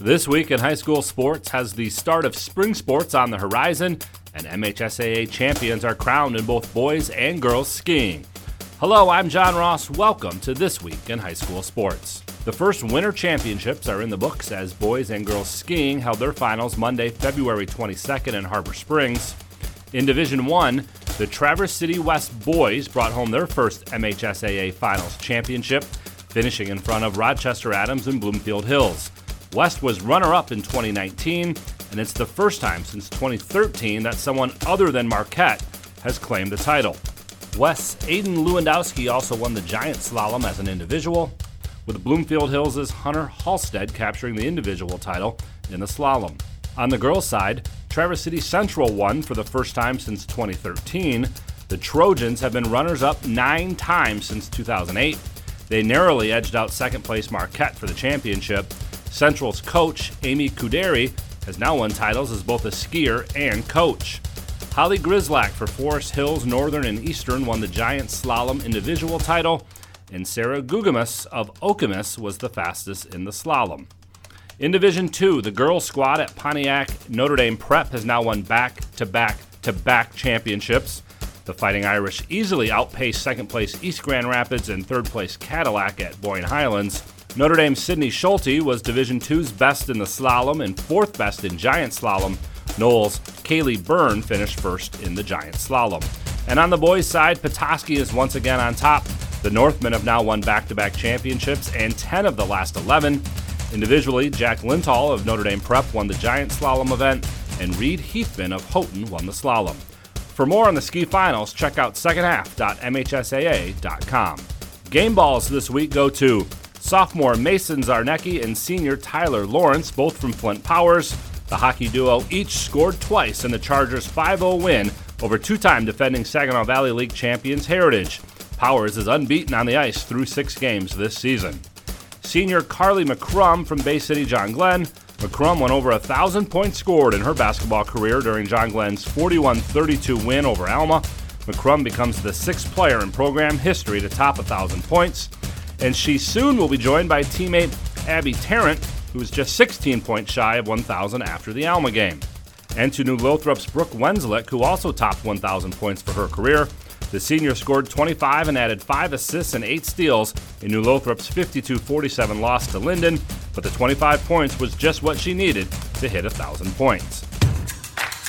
This week in high school sports has the start of spring sports on the horizon, and MHSAA champions are crowned in both boys and girls skiing. Hello, I'm John Ross. Welcome to This Week in High School Sports. The first winter championships are in the books as boys and girls skiing held their finals Monday, February 22nd in Harbor Springs. In Division 1, the Traverse City West boys brought home their first MHSAA Finals championship, finishing in front of Rochester Adams and Bloomfield Hills. West was runner up in 2019, and it's the first time since 2013 that someone other than Marquette has claimed the title. West's Aiden Lewandowski also won the giant slalom as an individual, with Bloomfield Hills' Hunter Halstead capturing the individual title in the slalom. On the girls' side, Traverse City Central won for the first time since 2013. The Trojans have been runners up nine times since 2008. They narrowly edged out second place Marquette for the championship. Central's coach, Amy Kuderi, has now won titles as both a skier and coach. Holly Grislack for Forest Hills Northern and Eastern won the giant slalom individual title, and Sarah Gugamus of Okemos was the fastest in the slalom. In Division 2, the girls squad at Pontiac Notre Dame Prep has now won back to back to back championships. The Fighting Irish easily outpaced second place East Grand Rapids and third place Cadillac at Boyne Highlands. Notre Dame's Sydney Schulte was Division II's best in the slalom and fourth best in giant slalom. Knowles' Kaylee Byrne finished first in the giant slalom. And on the boys' side, Petoskey is once again on top. The Northmen have now won back to back championships and 10 of the last 11. Individually, Jack Lintal of Notre Dame Prep won the giant slalom event, and Reed Heathman of Houghton won the slalom. For more on the ski finals, check out secondhalf.mhsaa.com. Game balls this week go to sophomore Mason Zarnecki and senior Tyler Lawrence, both from Flint Powers. The hockey duo each scored twice in the Chargers' 5 0 win over two time defending Saginaw Valley League champions Heritage. Powers is unbeaten on the ice through six games this season. Senior Carly McCrum from Bay City John Glenn. McCrum won over a thousand points scored in her basketball career during John Glenn's 41 32 win over Alma. McCrum becomes the sixth player in program history to top a thousand points, and she soon will be joined by teammate Abby Tarrant, who was just 16 points shy of 1,000 after the Alma game. And to New Lothrop's Brooke Wenslick, who also topped 1,000 points for her career. The senior scored 25 and added 5 assists and 8 steals in New Lothrop's 52 47 loss to Linden, but the 25 points was just what she needed to hit 1,000 points.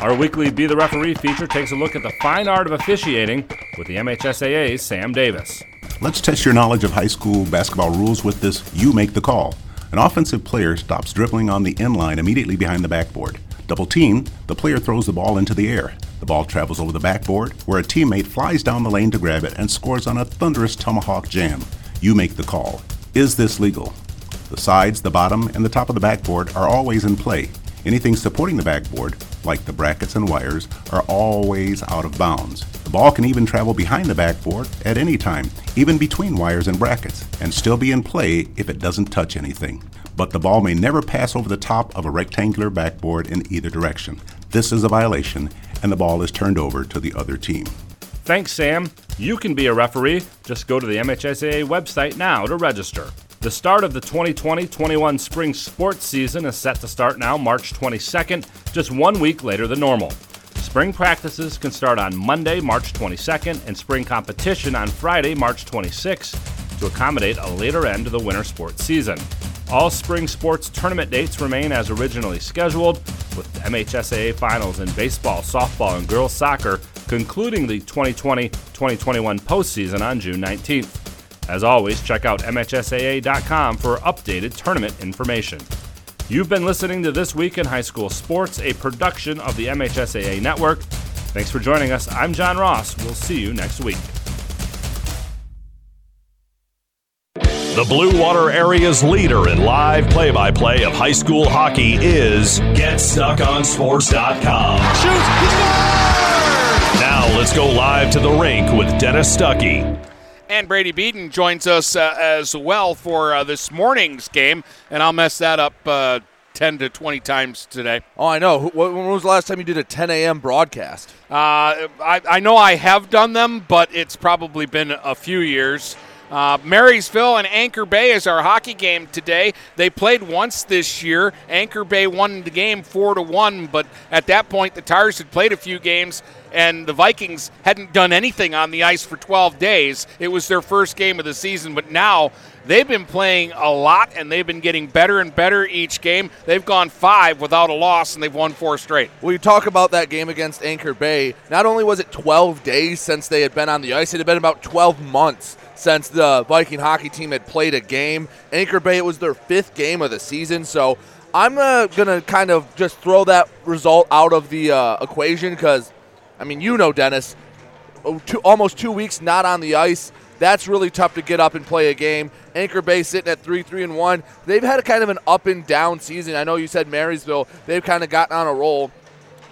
Our weekly Be the Referee feature takes a look at the fine art of officiating with the MHSAA's Sam Davis. Let's test your knowledge of high school basketball rules with this You Make the Call. An offensive player stops dribbling on the end line immediately behind the backboard. Double team, the player throws the ball into the air. The ball travels over the backboard, where a teammate flies down the lane to grab it and scores on a thunderous tomahawk jam. You make the call. Is this legal? The sides, the bottom, and the top of the backboard are always in play. Anything supporting the backboard, like the brackets and wires, are always out of bounds. The ball can even travel behind the backboard at any time, even between wires and brackets, and still be in play if it doesn't touch anything. But the ball may never pass over the top of a rectangular backboard in either direction. This is a violation, and the ball is turned over to the other team. Thanks, Sam. You can be a referee. Just go to the MHSAA website now to register. The start of the 2020 21 spring sports season is set to start now, March 22nd, just one week later than normal. Spring practices can start on Monday, March 22nd, and spring competition on Friday, March 26th, to accommodate a later end to the winter sports season. All spring sports tournament dates remain as originally scheduled, with the MHSAA finals in baseball, softball, and girls soccer concluding the 2020 2021 postseason on June 19th. As always, check out MHSAA.com for updated tournament information. You've been listening to This Week in High School Sports, a production of the MHSAA Network. Thanks for joining us. I'm John Ross. We'll see you next week. The Blue Water area's leader in live play by play of high school hockey is GetStuckOnSports.com. Shoots! Now let's go live to the rink with Dennis Stuckey. And Brady Beaton joins us uh, as well for uh, this morning's game, and I'll mess that up uh, 10 to 20 times today. Oh, I know. When was the last time you did a 10 a.m. broadcast? Uh, I, I know I have done them, but it's probably been a few years. Uh, Marysville and Anchor Bay is our hockey game today. They played once this year. Anchor Bay won the game four to one, but at that point the Tars had played a few games, and the Vikings hadn't done anything on the ice for 12 days. It was their first game of the season, but now they've been playing a lot, and they've been getting better and better each game. They've gone five without a loss, and they've won four straight. Well, you talk about that game against Anchor Bay. Not only was it 12 days since they had been on the ice, it had been about 12 months since the Viking hockey team had played a game. Anchor Bay, it was their fifth game of the season, so I'm uh, going to kind of just throw that result out of the uh, equation because, I mean, you know, Dennis, oh, two, almost two weeks not on the ice. That's really tough to get up and play a game. Anchor Bay sitting at three, three, and one. They've had a kind of an up and down season. I know you said Marysville. They've kind of gotten on a roll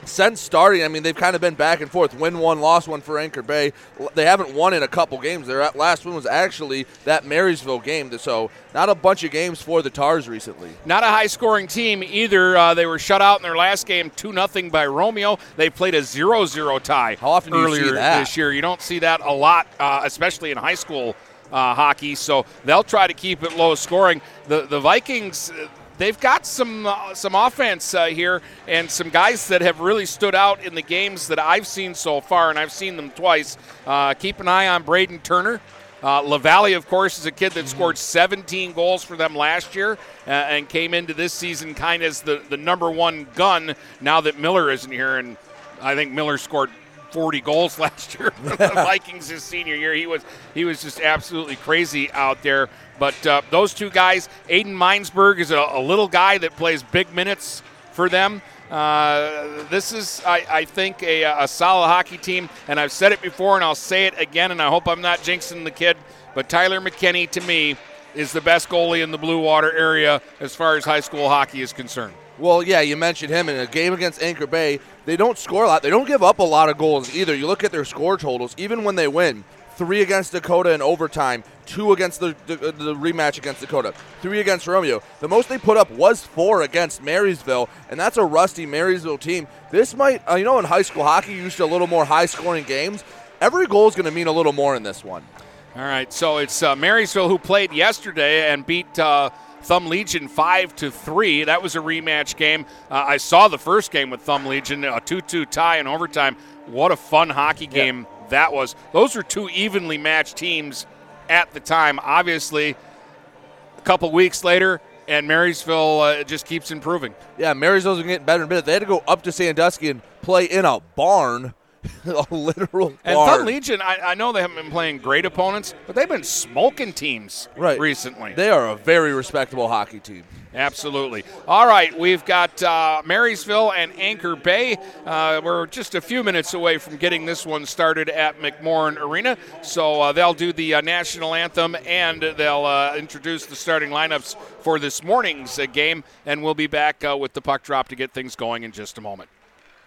since starting, I mean, they've kind of been back and forth. Win one, lost one for Anchor Bay. They haven't won in a couple games. Their last one was actually that Marysville game. So, not a bunch of games for the Tars recently. Not a high scoring team either. Uh, they were shut out in their last game 2 0 by Romeo. They played a 0 0 tie How often earlier that? this year. You don't see that a lot, uh, especially in high school. Uh, hockey, so they'll try to keep it low scoring. The the Vikings, they've got some uh, some offense uh, here and some guys that have really stood out in the games that I've seen so far, and I've seen them twice. Uh, keep an eye on Braden Turner. Uh, LaValle, of course, is a kid that scored 17 goals for them last year uh, and came into this season kind of as the, the number one gun now that Miller isn't here. And I think Miller scored 40 goals last year for the Vikings his senior year. He was he was just absolutely crazy out there. But uh, those two guys, Aiden Minesberg is a, a, little guy that plays big minutes for them. Uh, this is, I, I think, a, a, solid hockey team, and I've said it before, and I'll say it again, and I hope I'm not jinxing the kid. But Tyler McKinney, to me, is the best goalie in the Blue Water area as far as high school hockey is concerned. Well, yeah, you mentioned him in a game against Anchor Bay. They don't score a lot. They don't give up a lot of goals either. You look at their score totals, even when they win three against Dakota in overtime, two against the, the, the, rematch against Dakota, three against Romeo. The most they put up was four against Marysville, and that's a rusty Marysville team. This might, uh, you know, in high school hockey, you used to a little more high scoring games. Every goal is going to mean a little more in this one. All right, so it's uh, Marysville who played yesterday and beat. Uh, Thumb Legion five to three. That was a rematch game. Uh, I saw the first game with Thumb Legion, a two-two tie in overtime. What a fun hockey game yeah. That was. Those were two evenly matched teams at the time. Obviously, a couple weeks later, and Marysville uh, just keeps improving. Yeah, Marysville's getting better and better. They had to go up to Sandusky and play in a barn a literal And Thumb Legion, I, I, know they haven't been playing great opponents, but they've been smoking teams right. recently. They are a very respectable hockey team. Absolutely. All right, we've got uh, Marysville and Anchor Bay. Uh, we're just a few minutes away from getting this one started at McMorran Arena. So uh, they'll do the uh, national anthem and they'll uh, introduce the starting lineups for this morning's uh, game. And we'll be back with the puck drop to get things going in just a moment.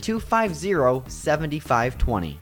250 7520.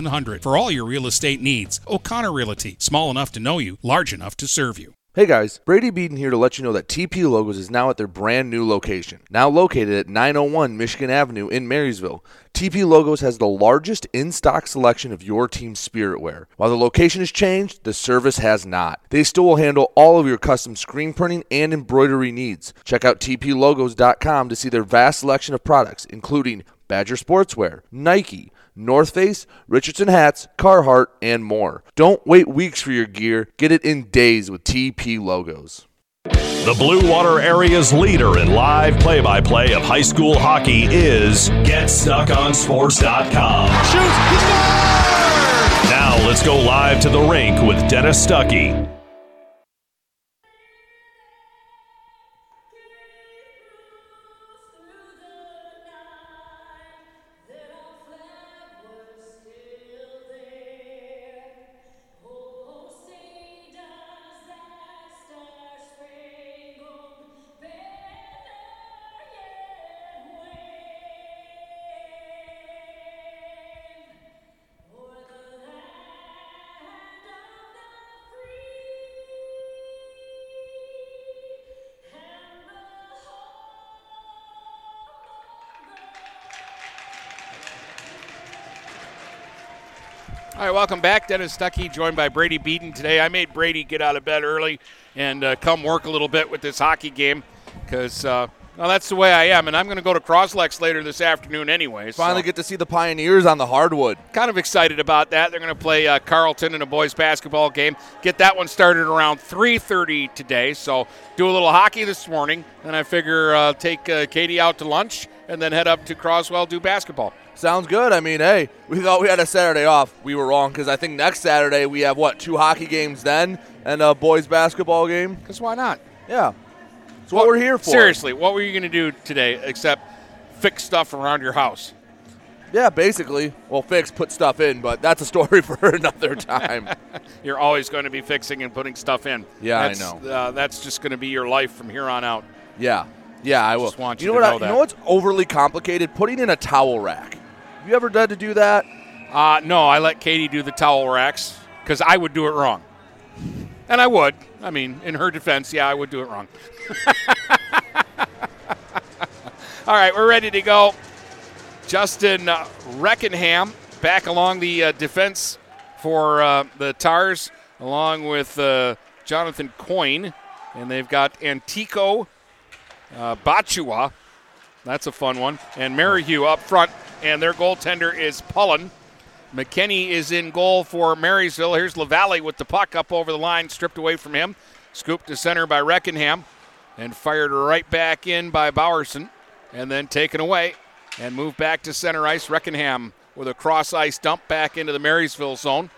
for all your real estate needs. O'Connor Realty, small enough to know you, large enough to serve you. Hey guys, Brady Beaton here to let you know that TP Logos is now at their brand new location. Now located at 901 Michigan Avenue in Marysville, TP Logos has the largest in stock selection of your team's spirit wear. While the location has changed, the service has not. They still will handle all of your custom screen printing and embroidery needs. Check out tplogos.com to see their vast selection of products, including Badger Sportswear, Nike, North Face, Richardson hats, Carhartt, and more. Don't wait weeks for your gear. Get it in days with TP logos. The Blue Water area's leader in live play by play of high school hockey is GetStuckOnSports.com. Shoots! Now let's go live to the rink with Dennis Stuckey. Welcome back. Dennis Stuckey joined by Brady Beaton today. I made Brady get out of bed early and uh, come work a little bit with this hockey game because, uh, well, that's the way I am. And I'm going to go to Croslex later this afternoon anyway. Finally get to see the Pioneers on the hardwood. Kind of excited about that. They're going to play uh, Carleton in a boys basketball game. Get that one started around 3.30 today. So do a little hockey this morning. And I figure uh, take uh, Katie out to lunch and then head up to Croswell, do basketball. Sounds good. I mean, hey, we thought we had a Saturday off. We were wrong because I think next Saturday we have what two hockey games then and a boys basketball game. Because why not? Yeah, it's what, what we're here for. Seriously, what were you going to do today except fix stuff around your house? Yeah, basically. Well, fix, put stuff in, but that's a story for another time. You're always going to be fixing and putting stuff in. Yeah, that's, I know. Uh, that's just going to be your life from here on out. Yeah, yeah, I will. Just want you, you to know what? know I, that. You know what's overly complicated? Putting in a towel rack. Have you ever done to do that? Uh, no, I let Katie do the towel racks because I would do it wrong. And I would. I mean, in her defense, yeah, I would do it wrong. All right, we're ready to go. Justin uh, Reckenham back along the uh, defense for uh, the Tars, along with uh, Jonathan Coyne. And they've got Antico uh, Bachua. That's a fun one. And Merrihew up front. And their goaltender is Pullen. McKinney is in goal for Marysville. Here's LaValle with the puck up over the line, stripped away from him. Scooped to center by Reckenham. And fired right back in by Bowerson. And then taken away and moved back to center ice. Reckenham with a cross ice dump back into the Marysville zone.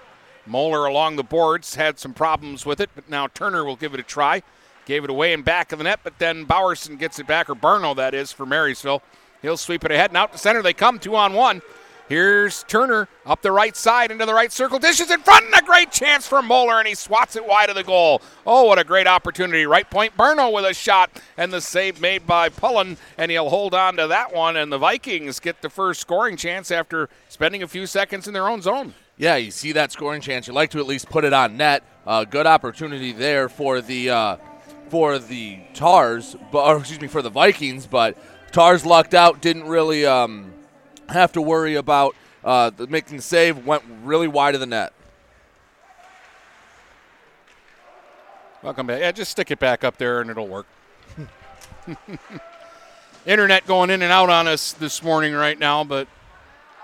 Moeller along the boards had some problems with it, but now Turner will give it a try. Gave it away in back of the net, but then Bowerson gets it back, or Barno, that is, for Marysville. He'll sweep it ahead and out to center. They come two on one. Here's Turner up the right side into the right circle. Dishes in front and a great chance for Moeller, and he swats it wide of the goal. Oh, what a great opportunity. Right point, Barno with a shot, and the save made by Pullen, and he'll hold on to that one. And the Vikings get the first scoring chance after spending a few seconds in their own zone. Yeah, you see that scoring chance. You like to at least put it on net. Uh, good opportunity there for the uh, for the Tars, but or excuse me, for the Vikings. But Tars lucked out. Didn't really um, have to worry about uh, the, making the save. Went really wide of the net. Welcome back. Yeah, just stick it back up there and it'll work. Internet going in and out on us this morning right now, but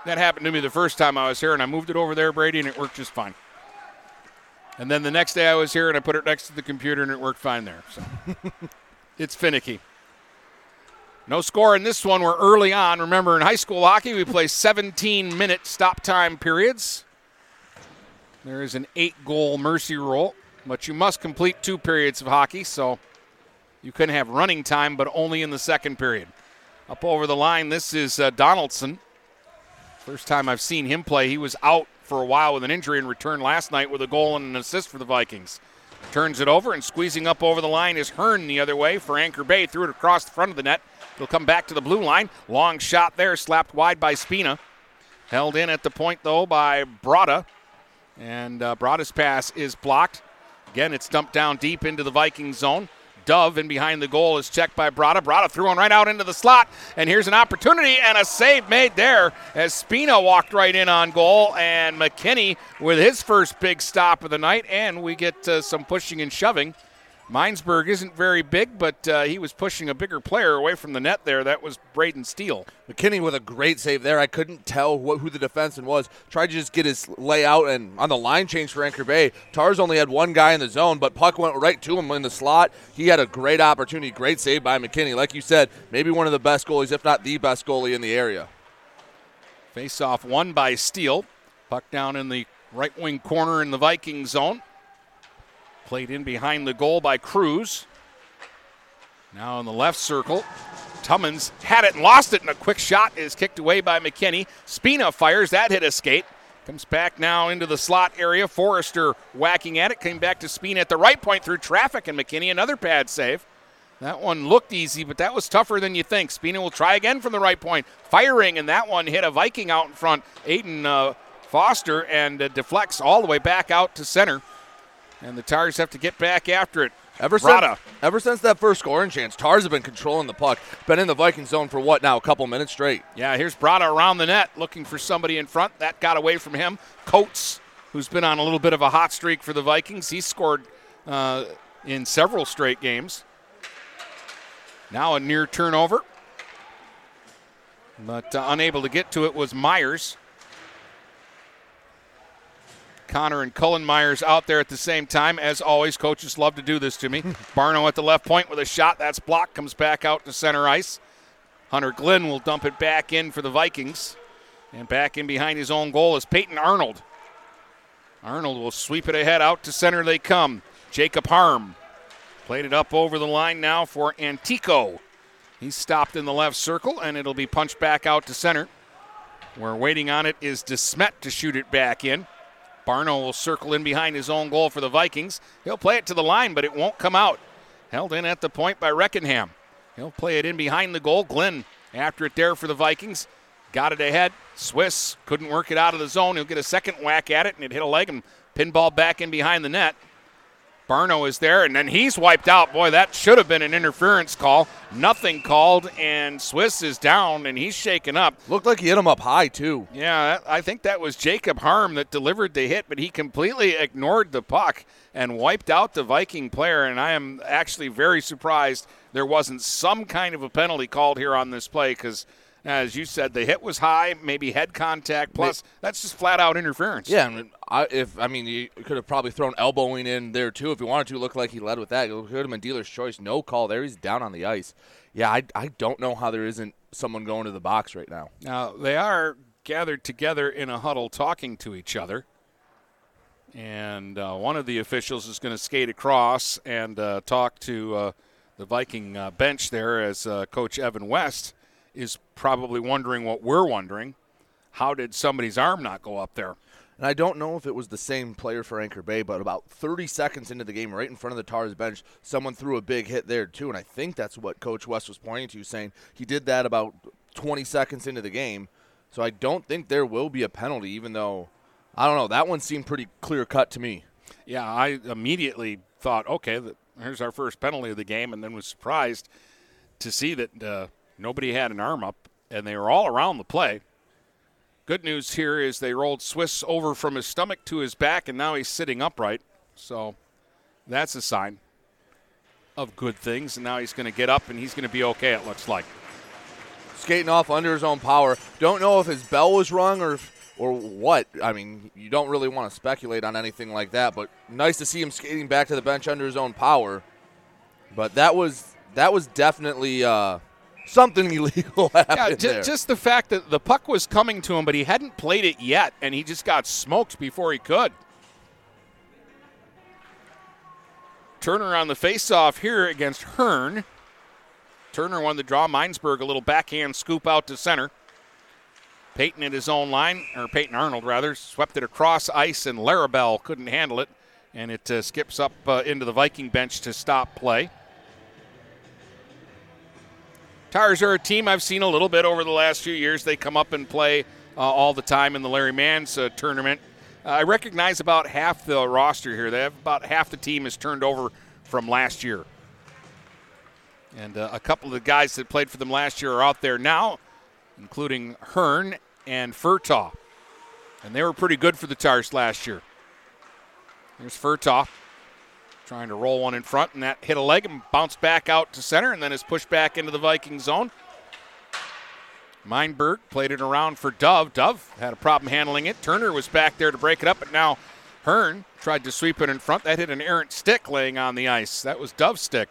that happened to me the first time I was here, and I moved it over there, Brady, and it worked just fine. And then the next day I was here, and I put it next to the computer, and it worked fine there. So it's finicky. No score in this one. We're early on. Remember, in high school hockey, we play 17 minute stop time periods. There is an eight goal mercy rule, but you must complete two periods of hockey, so you can have running time, but only in the second period. Up over the line, this is uh, Donaldson. First time I've seen him play. He was out for a while with an injury and returned last night with a goal and an assist for the Vikings. Turns it over and squeezing up over the line is Hearn the other way for Anchor Bay. Threw it across the front of the net. He'll come back to the blue line. Long shot there, slapped wide by Spina. Held in at the point, though, by Brada. And uh, Brada's pass is blocked. Again, it's dumped down deep into the Viking zone. Dove in behind the goal is checked by Brada. Brada threw one right out into the slot. And here's an opportunity and a save made there as Spina walked right in on goal. And McKinney with his first big stop of the night. And we get uh, some pushing and shoving Minesburg isn't very big, but uh, he was pushing a bigger player away from the net there. That was Braden Steele. McKinney with a great save there. I couldn't tell what, who the defenseman was. Tried to just get his layout and on the line change for Anchor Bay. Tars only had one guy in the zone, but puck went right to him in the slot. He had a great opportunity. Great save by McKinney. Like you said, maybe one of the best goalies, if not the best goalie in the area. Face off won by Steele. Puck down in the right wing corner in the Viking zone. Played in behind the goal by Cruz. Now in the left circle, Tummins had it and lost it, and a quick shot is kicked away by McKinney. Spina fires, that hit escape. Comes back now into the slot area. Forrester whacking at it. Came back to Spina at the right point through traffic, and McKinney another pad save. That one looked easy, but that was tougher than you think. Spina will try again from the right point, firing, and that one hit a Viking out in front. Aiden uh, Foster and uh, deflects all the way back out to center. And the Tars have to get back after it. Ever since, ever since that first scoring chance, Tars have been controlling the puck. Been in the Viking zone for what now? A couple minutes straight. Yeah, here's Brada around the net looking for somebody in front. That got away from him. Coates, who's been on a little bit of a hot streak for the Vikings, he scored uh, in several straight games. Now a near turnover. But uh, unable to get to it was Myers. Connor and Cullen Myers out there at the same time. As always, coaches love to do this to me. Barno at the left point with a shot. That's blocked. Comes back out to center ice. Hunter Glenn will dump it back in for the Vikings. And back in behind his own goal is Peyton Arnold. Arnold will sweep it ahead out to center they come. Jacob Harm played it up over the line now for Antico. He's stopped in the left circle and it'll be punched back out to center. We're waiting on it is DeSmet to shoot it back in. Barno will circle in behind his own goal for the Vikings. He'll play it to the line, but it won't come out. Held in at the point by Reckenham. He'll play it in behind the goal. Glenn after it there for the Vikings. Got it ahead. Swiss couldn't work it out of the zone. He'll get a second whack at it, and it hit a leg and pinball back in behind the net. Barno is there, and then he's wiped out. Boy, that should have been an interference call. Nothing called, and Swiss is down, and he's shaken up. Looked like he hit him up high, too. Yeah, I think that was Jacob Harm that delivered the hit, but he completely ignored the puck and wiped out the Viking player. And I am actually very surprised there wasn't some kind of a penalty called here on this play because – as you said, the hit was high, maybe head contact. Plus, that's just flat out interference. Yeah, I mean, I, if I mean, you could have probably thrown elbowing in there too if you wanted to. Look like he led with that. It could have been dealer's choice. No call there. He's down on the ice. Yeah, I, I don't know how there isn't someone going to the box right now. Now they are gathered together in a huddle talking to each other. And uh, one of the officials is going to skate across and uh, talk to uh, the Viking uh, bench there as uh, Coach Evan West is probably wondering what we're wondering. How did somebody's arm not go up there? And I don't know if it was the same player for Anchor Bay, but about 30 seconds into the game, right in front of the Tars bench, someone threw a big hit there too. And I think that's what Coach West was pointing to, saying he did that about 20 seconds into the game. So I don't think there will be a penalty, even though I don't know. That one seemed pretty clear cut to me. Yeah, I immediately thought, okay, here's our first penalty of the game, and then was surprised to see that uh, nobody had an arm up, and they were all around the play. Good news here is they rolled Swiss over from his stomach to his back, and now he's sitting upright. So that's a sign of good things. And now he's going to get up, and he's going to be okay, it looks like. Skating off under his own power. Don't know if his bell was rung or or what. I mean, you don't really want to speculate on anything like that, but nice to see him skating back to the bench under his own power. But that was that was definitely uh, something illegal happened yeah, j- there. just the fact that the puck was coming to him, but he hadn't played it yet, and he just got smoked before he could. Turner on the face-off here against Hearn. Turner won the draw. Minesburg a little backhand scoop out to center. Peyton at his own line, or Peyton Arnold rather, swept it across ice, and Larabelle couldn't handle it, and it uh, skips up uh, into the Viking bench to stop play. Tars are a team I've seen a little bit over the last few years. They come up and play uh, all the time in the Larry Mans uh, tournament. Uh, I recognize about half the roster here. They have about half the team is turned over from last year. And uh, a couple of the guys that played for them last year are out there now, including Hearn and Furtaw. And they were pretty good for the Tars last year. There's Furtaw trying to roll one in front, and that hit a leg and bounced back out to center, and then is pushed back into the Viking zone. Meinberg played it around for Dove. Dove had a problem handling it. Turner was back there to break it up, but now Hearn tried to sweep it in front. That hit an errant stick laying on the ice. That was Dove's stick.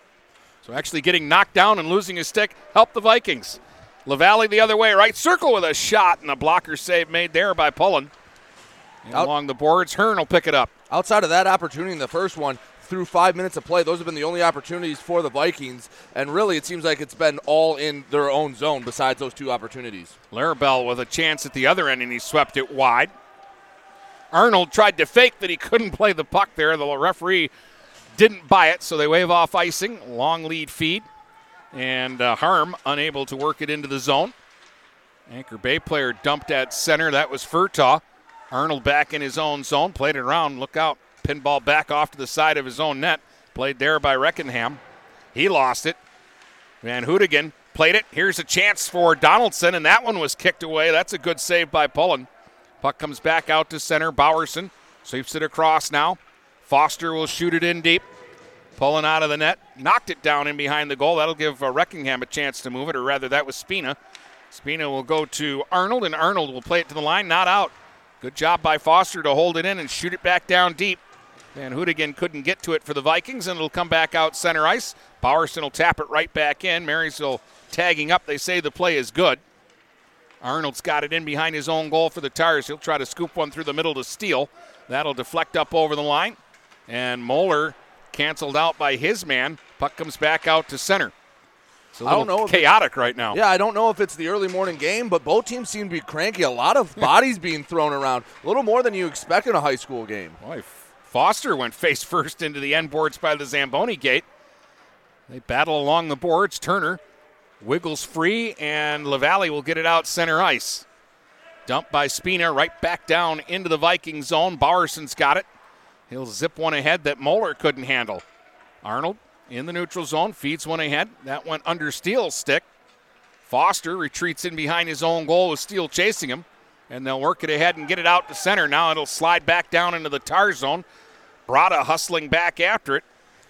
So actually getting knocked down and losing his stick helped the Vikings. LaValle the other way, right circle with a shot, and a blocker save made there by Pullen. along the boards, Hearn will pick it up. Outside of that opportunity in the first one, through five minutes of play, those have been the only opportunities for the Vikings. And really, it seems like it's been all in their own zone besides those two opportunities. Larabelle with a chance at the other end, and he swept it wide. Arnold tried to fake that he couldn't play the puck there. The referee didn't buy it, so they wave off icing. Long lead feed. And uh, Harm unable to work it into the zone. Anchor Bay player dumped at center. That was Furtaw. Arnold back in his own zone. Played it around. Look out. Pinball back off to the side of his own net. Played there by Reckenham. He lost it. Van Hoodigan played it. Here's a chance for Donaldson, and that one was kicked away. That's a good save by Pullen. Puck comes back out to center. Bowerson sweeps it across now. Foster will shoot it in deep. Pullen out of the net, knocked it down in behind the goal. That'll give uh, Reckenham a chance to move it, or rather, that was Spina. Spina will go to Arnold, and Arnold will play it to the line, not out. Good job by Foster to hold it in and shoot it back down deep. Van Hoodigan couldn't get to it for the Vikings, and it'll come back out center ice. Bowerson will tap it right back in. Marysville tagging up. They say the play is good. Arnold's got it in behind his own goal for the Tars. He'll try to scoop one through the middle to Steele. That'll deflect up over the line. And Moeller canceled out by his man. Puck comes back out to center. It's a I don't know chaotic right now. Yeah, I don't know if it's the early morning game, but both teams seem to be cranky. A lot of bodies being thrown around, a little more than you expect in a high school game. Boy, Foster went face first into the end boards by the Zamboni gate. They battle along the boards. Turner wiggles free, and LaValle will get it out center ice. Dumped by Spina right back down into the Viking zone. Bowerson's got it. He'll zip one ahead that Moeller couldn't handle. Arnold in the neutral zone feeds one ahead. That went under Steele's stick. Foster retreats in behind his own goal with Steele chasing him. And they'll work it ahead and get it out to center. Now it'll slide back down into the tar zone. Brada hustling back after it.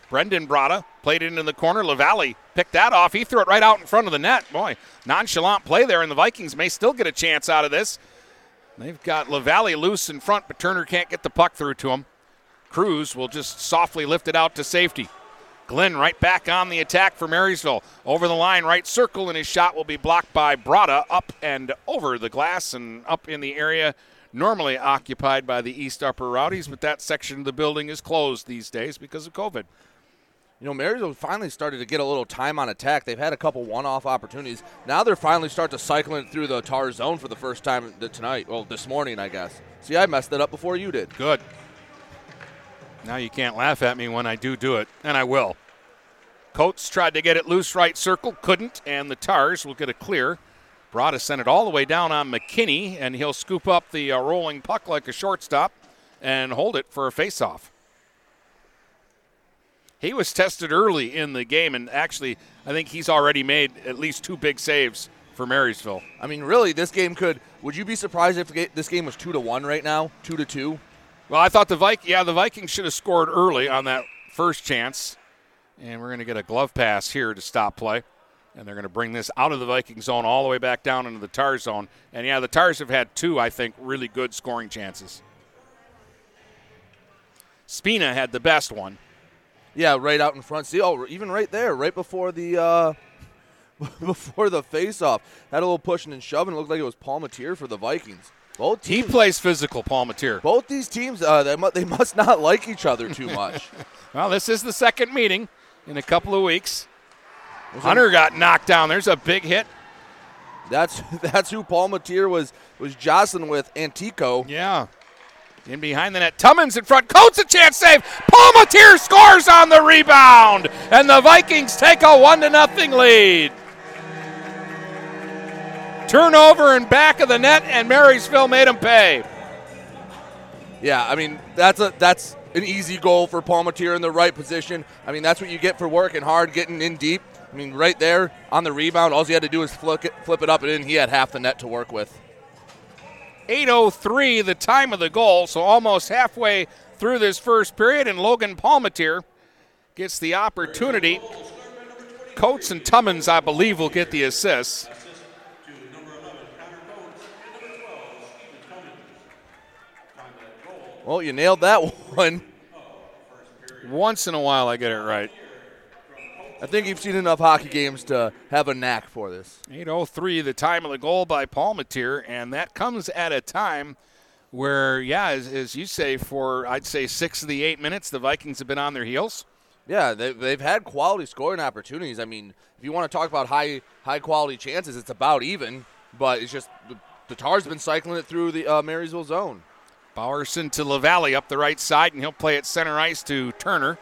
Brendan Brada played it into the corner. LaValle picked that off. He threw it right out in front of the net. Boy, nonchalant play there, and the Vikings may still get a chance out of this. They've got LaValle loose in front, but Turner can't get the puck through to him. Cruz will just softly lift it out to safety. Glenn right back on the attack for Marysville. Over the line, right circle, and his shot will be blocked by Brada up and over the glass and up in the area normally occupied by the East Upper Rowdies, but that section of the building is closed these days because of COVID. you know, Marysville finally started to get a little time on attack. They've had a couple one-off opportunities. Now they're finally start to cycle cycling through the tar zone for the first time tonight. Well, this morning, I guess. See, I messed that up before you did. Good. Now you can't laugh at me when I do do it, and I will. Coates tried to get it loose right circle, couldn't, and the Tars will get a clear. Brada sent it all the way down on McKinney, and he'll scoop up the uh, rolling puck like a shortstop and hold it for a faceoff. He was tested early in the game, and actually, I think he's already made at least two big saves for Marysville. I mean, really, this game could. Would you be surprised if this game was two to one right now, two to two? Well, I thought the Vikings. Yeah, the Vikings should have scored early on that first chance, and we're going to get a glove pass here to stop play, and they're going to bring this out of the Viking zone all the way back down into the Tar zone. And yeah, the Tars have had two, I think, really good scoring chances. Spina had the best one. Yeah, right out in front. See, oh, even right there, right before the uh, before the face-off, had a little pushing and shoving. It looked like it was Palmatier for the Vikings. Both teams, he plays physical, Palmatier. Both these teams, uh, they, mu- they must not like each other too much. well, this is the second meeting in a couple of weeks. Hunter got knocked down. There's a big hit. That's that's who Palmatier was was jostling with Antico. Yeah. In behind the net, Tummins in front. Coates a chance save. Palmatier scores on the rebound, and the Vikings take a one to nothing lead. Turnover in back of the net, and Marysville made him pay. Yeah, I mean that's a that's an easy goal for Palmatier in the right position. I mean that's what you get for working hard, getting in deep. I mean right there on the rebound, all he had to do was flip it, flip it up and in. He had half the net to work with. 8.03 the time of the goal, so almost halfway through this first period, and Logan Palmatier gets the opportunity. Coates and Tummins, I believe, will get the assists. Well, you nailed that one. Once in a while, I get it right. I think you've seen enough hockey games to have a knack for this. 8.03, the time of the goal by Paul Palmatier, and that comes at a time where, yeah, as, as, you say, for I'd say six of the eight minutes, the Vikings have been on their heels. Yeah, they, they've had quality scoring opportunities. I mean, if you want to talk about high high quality chances, it's about even, but it's just the, the Tars been cycling it through the uh, Marysville zone. Bowerson to LaValle up the right side, and he'll play it center ice to Turner.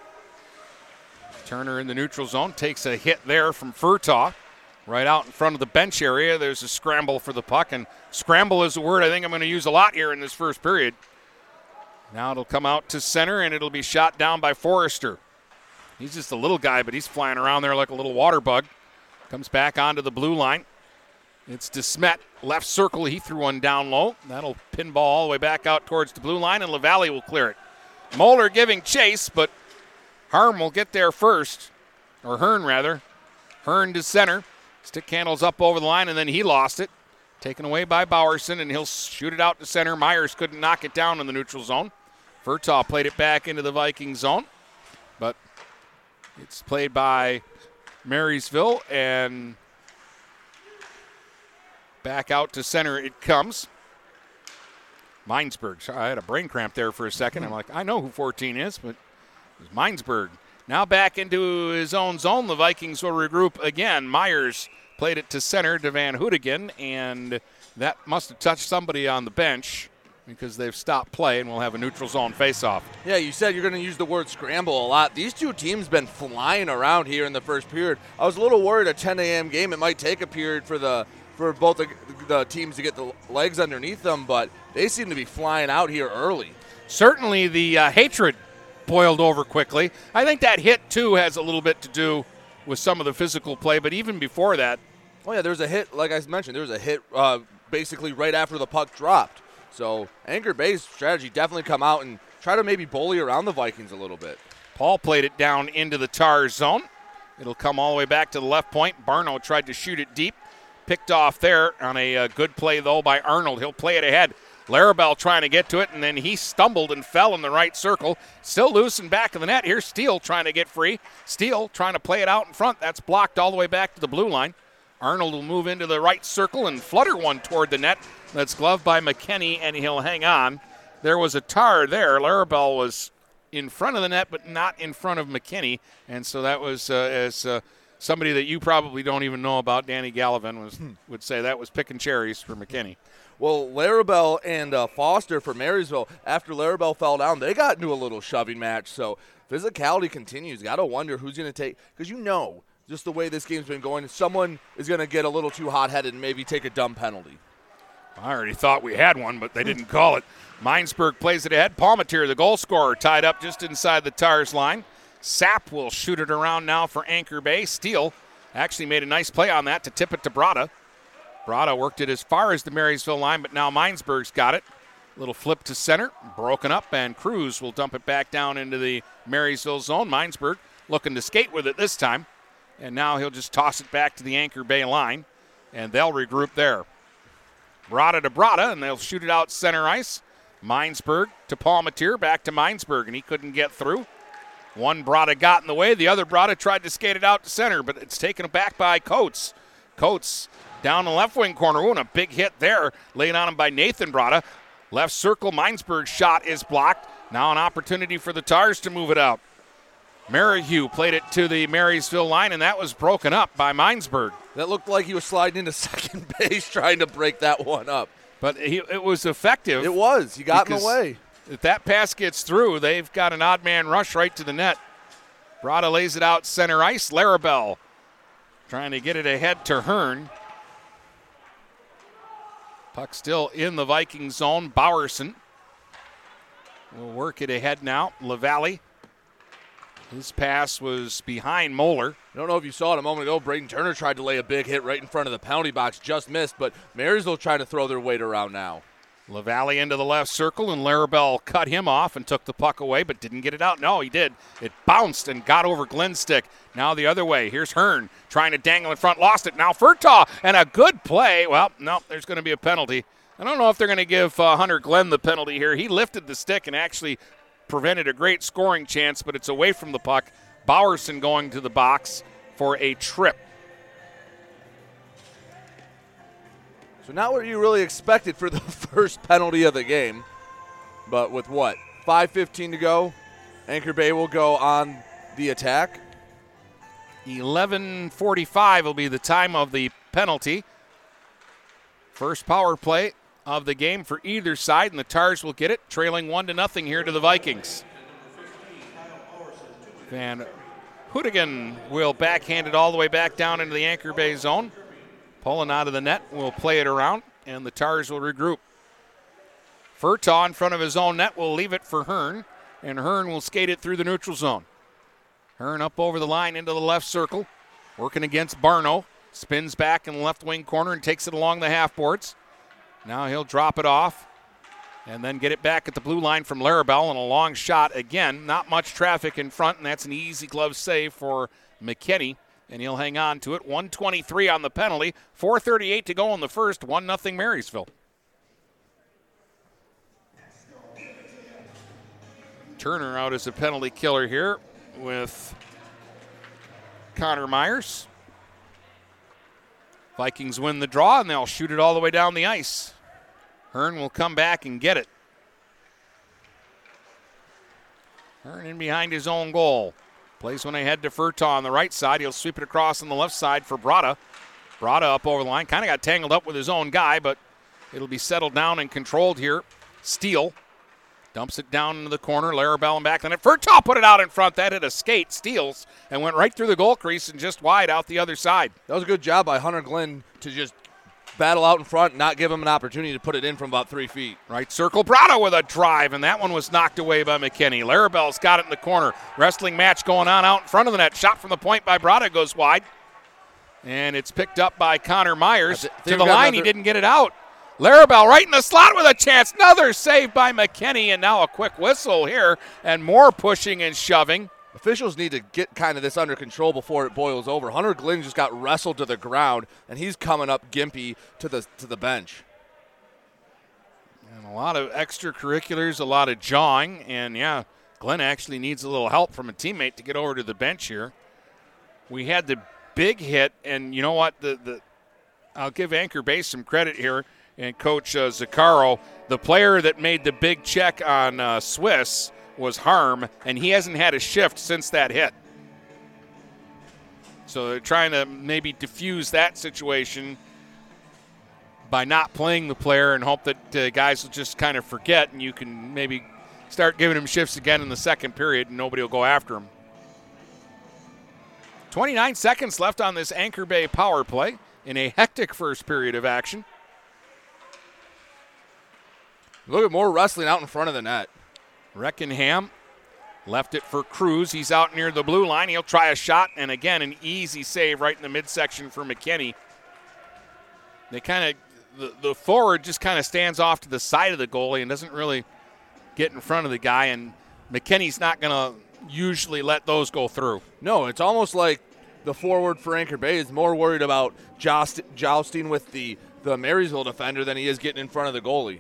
Turner in the neutral zone takes a hit there from Furtaw. Right out in front of the bench area, there's a scramble for the puck, and scramble is a word I think I'm going to use a lot here in this first period. Now it'll come out to center, and it'll be shot down by Forrester. He's just a little guy, but he's flying around there like a little water bug. Comes back onto the blue line. It's DeSmet, left circle. He threw one down low. That'll pinball all the way back out towards the blue line, and LaValle will clear it. Moeller giving chase, but Harm will get there first, or Hearn rather. Hearn to center. Stick handles up over the line, and then he lost it. Taken away by Bowerson, and he'll shoot it out to center. Myers couldn't knock it down in the neutral zone. Furtaw played it back into the Viking zone, but it's played by Marysville, and back out to center it comes. Minesburg. I had a brain cramp there for a second. I'm like, I know who 14 is, but Minesburg. Now back into his own zone. The Vikings will regroup again. Myers played it to center to Van Hoodigan, and that must have touched somebody on the bench because they've stopped play and we'll have a neutral zone faceoff. Yeah, you said you're going to use the word scramble a lot. These two teams been flying around here in the first period. I was a little worried a 10 a.m. game it might take a period for the for both the, the teams to get the legs underneath them, but they seem to be flying out here early. Certainly, the uh, hatred boiled over quickly. I think that hit too has a little bit to do with some of the physical play, but even before that. Oh yeah, there was a hit. Like I mentioned, there was a hit uh, basically right after the puck dropped. So Anchor Bay's strategy definitely come out and try to maybe bully around the Vikings a little bit. Paul played it down into the Tar zone. It'll come all the way back to the left point. Barno tried to shoot it deep. Picked off there on a uh, good play, though, by Arnold. He'll play it ahead. Larabelle trying to get to it, and then he stumbled and fell in the right circle. Still loose in back of the net. Here's Steele trying to get free. Steele trying to play it out in front. That's blocked all the way back to the blue line. Arnold will move into the right circle and flutter one toward the net. That's gloved by McKinney, and he'll hang on. There was a tar there. Larabelle was in front of the net, but not in front of McKinney. And so that was uh, as uh, somebody that you probably don't even know about, Danny Gallivan, was would say that was picking cherries for McKinney. Well, Larabelle and uh, Foster for Marysville, after Larabelle fell down, they got into a little shoving match. So physicality continues. Got to wonder who's going to take, because you know, just the way this game's been going, someone is going to get a little too hot headed and maybe take a dumb penalty. I already thought we had one, but they didn't call it. Minesburg plays it ahead. Palmatier, the goal scorer, tied up just inside the Tars line. Sap will shoot it around now for Anchor Bay. Steele actually made a nice play on that to tip it to Brada. Brada worked it as far as the Marysville line, but now Minesburg's got it. Little flip to center, broken up, and Cruz will dump it back down into the Marysville zone. Minesburg looking to skate with it this time, and now he'll just toss it back to the Anchor Bay line, and they'll regroup there. Brada to Brada, and they'll shoot it out center ice. Minesburg to Paul Palmatier, back to Minesburg, and he couldn't get through. One Brada got in the way, the other Brada tried to skate it out to center, but it's taken back by Coates. Coates down the left wing corner. Ooh, and a big hit there, laid on him by Nathan Brada. Left circle, Minesburg's shot is blocked. Now an opportunity for the Tars to move it out. Merrihew played it to the Marysville line, and that was broken up by Minesburg. That looked like he was sliding into second base trying to break that one up. But he, it was effective. It was. He got in the way. If that pass gets through, they've got an odd man rush right to the net. Brada lays it out center ice. Larabelle trying to get it ahead to Hearn. Puck still in the Viking zone. Bowerson will work it ahead now. LaValle. His pass was behind Moeller. I don't know if you saw it a moment ago. Braden Turner tried to lay a big hit right in front of the penalty box, just missed, but Marysville trying to throw their weight around now. LaValle into the left circle, and Larabelle cut him off and took the puck away, but didn't get it out. No, he did. It bounced and got over Glenn's stick. Now the other way. Here's Hearn trying to dangle in front, lost it. Now Furtaw, and a good play. Well, no, there's going to be a penalty. I don't know if they're going to give uh, Hunter Glenn the penalty here. He lifted the stick and actually prevented a great scoring chance, but it's away from the puck. Bowerson going to the box for a trip. So not what you really expected for the first penalty of the game. But with what? 5.15 to go, Anchor Bay will go on the attack. 11:45 will be the time of the penalty. First power play of the game for either side, and the Tars will get it, trailing one to nothing here to the Vikings. Van Hoodigan will backhand it all the way back down into the Anchor Bay zone. Pulling out of the net, will play it around, and the Tars will regroup. Furtaw in front of his own net will leave it for Hearn, and Hearn will skate it through the neutral zone. Hearn up over the line into the left circle, working against Barno. Spins back in the left wing corner and takes it along the half boards. Now he'll drop it off and then get it back at the blue line from Larabelle and a long shot again. Not much traffic in front, and that's an easy glove save for McKinney. And he'll hang on to it. 123 on the penalty. 438 to go in the first. 1 0 Marysville. Turner out as a penalty killer here with Connor Myers. Vikings win the draw and they'll shoot it all the way down the ice. Hearn will come back and get it. Hearn in behind his own goal. Plays one ahead to Furtaw on the right side. He'll sweep it across on the left side for Brada. Brada up over the line. Kind of got tangled up with his own guy, but it'll be settled down and controlled here. Steele dumps it down into the corner. Larabelle and back. Then it Furtaw put it out in front. That hit a skate, steals, and went right through the goal crease and just wide out the other side. That was a good job by Hunter Glenn to just battle out in front, not give him an opportunity to put it in from about three feet. Right circle, Brada with a drive, and that one was knocked away by McKinney. Larabelle's got it in the corner. Wrestling match going on out in front of the net. Shot from the point by Brada goes wide. And it's picked up by Connor Myers. I thi- think to the line, he didn't get it out. Larabelle right in the slot with a chance. Another save by McKinney, and now a quick whistle here, and more pushing and shoving. Officials need to get kind of this under control before it boils over. Hunter Glenn just got wrestled to the ground, and he's coming up gimpy to the to the bench. And a lot of extracurriculars, a lot of jawing, and yeah, Glenn actually needs a little help from a teammate to get over to the bench here. We had the big hit, and you know what? The the I'll give Anchor Bay's some credit here, and Coach uh, Zaccaro, the player that made the big check on uh, Swiss was Harm, and he hasn't had a shift since that hit. So they're trying to maybe diffuse that situation by not playing the player and hope that uh, guys will just kind of forget and you can maybe start giving him shifts again in the second period and nobody will go after him. 29 seconds left on this Anchor Bay power play in a hectic first period of action. Look at more wrestling out in front of the net. Reckenham left it for Cruz. He's out near the blue line. He'll try a shot, and again, an easy save right in the midsection for McKinney. They kind of, the, the forward just kind of stands off to the side of the goalie and doesn't really get in front of the guy, and McKinney's not going to usually let those go through. No, it's almost like the forward for Anchor Bay is more worried about joust- jousting with the, the Marysville defender than he is getting in front of the goalie.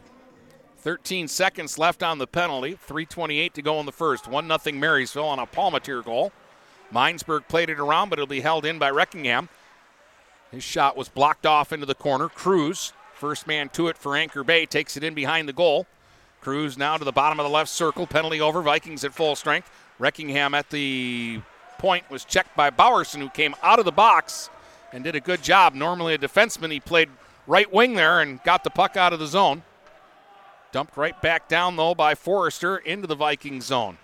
13 seconds left on the penalty. 3.28 to go in the first. 1 0 Marysville on a Palmateer goal. Minesburg played it around, but it'll be held in by Reckingham. His shot was blocked off into the corner. Cruz, first man to it for Anchor Bay, takes it in behind the goal. Cruz now to the bottom of the left circle. Penalty over. Vikings at full strength. Reckingham at the point was checked by Bowerson, who came out of the box and did a good job. Normally a defenseman, he played right wing there and got the puck out of the zone. Dumped right back down, though, by Forrester into the Viking zone.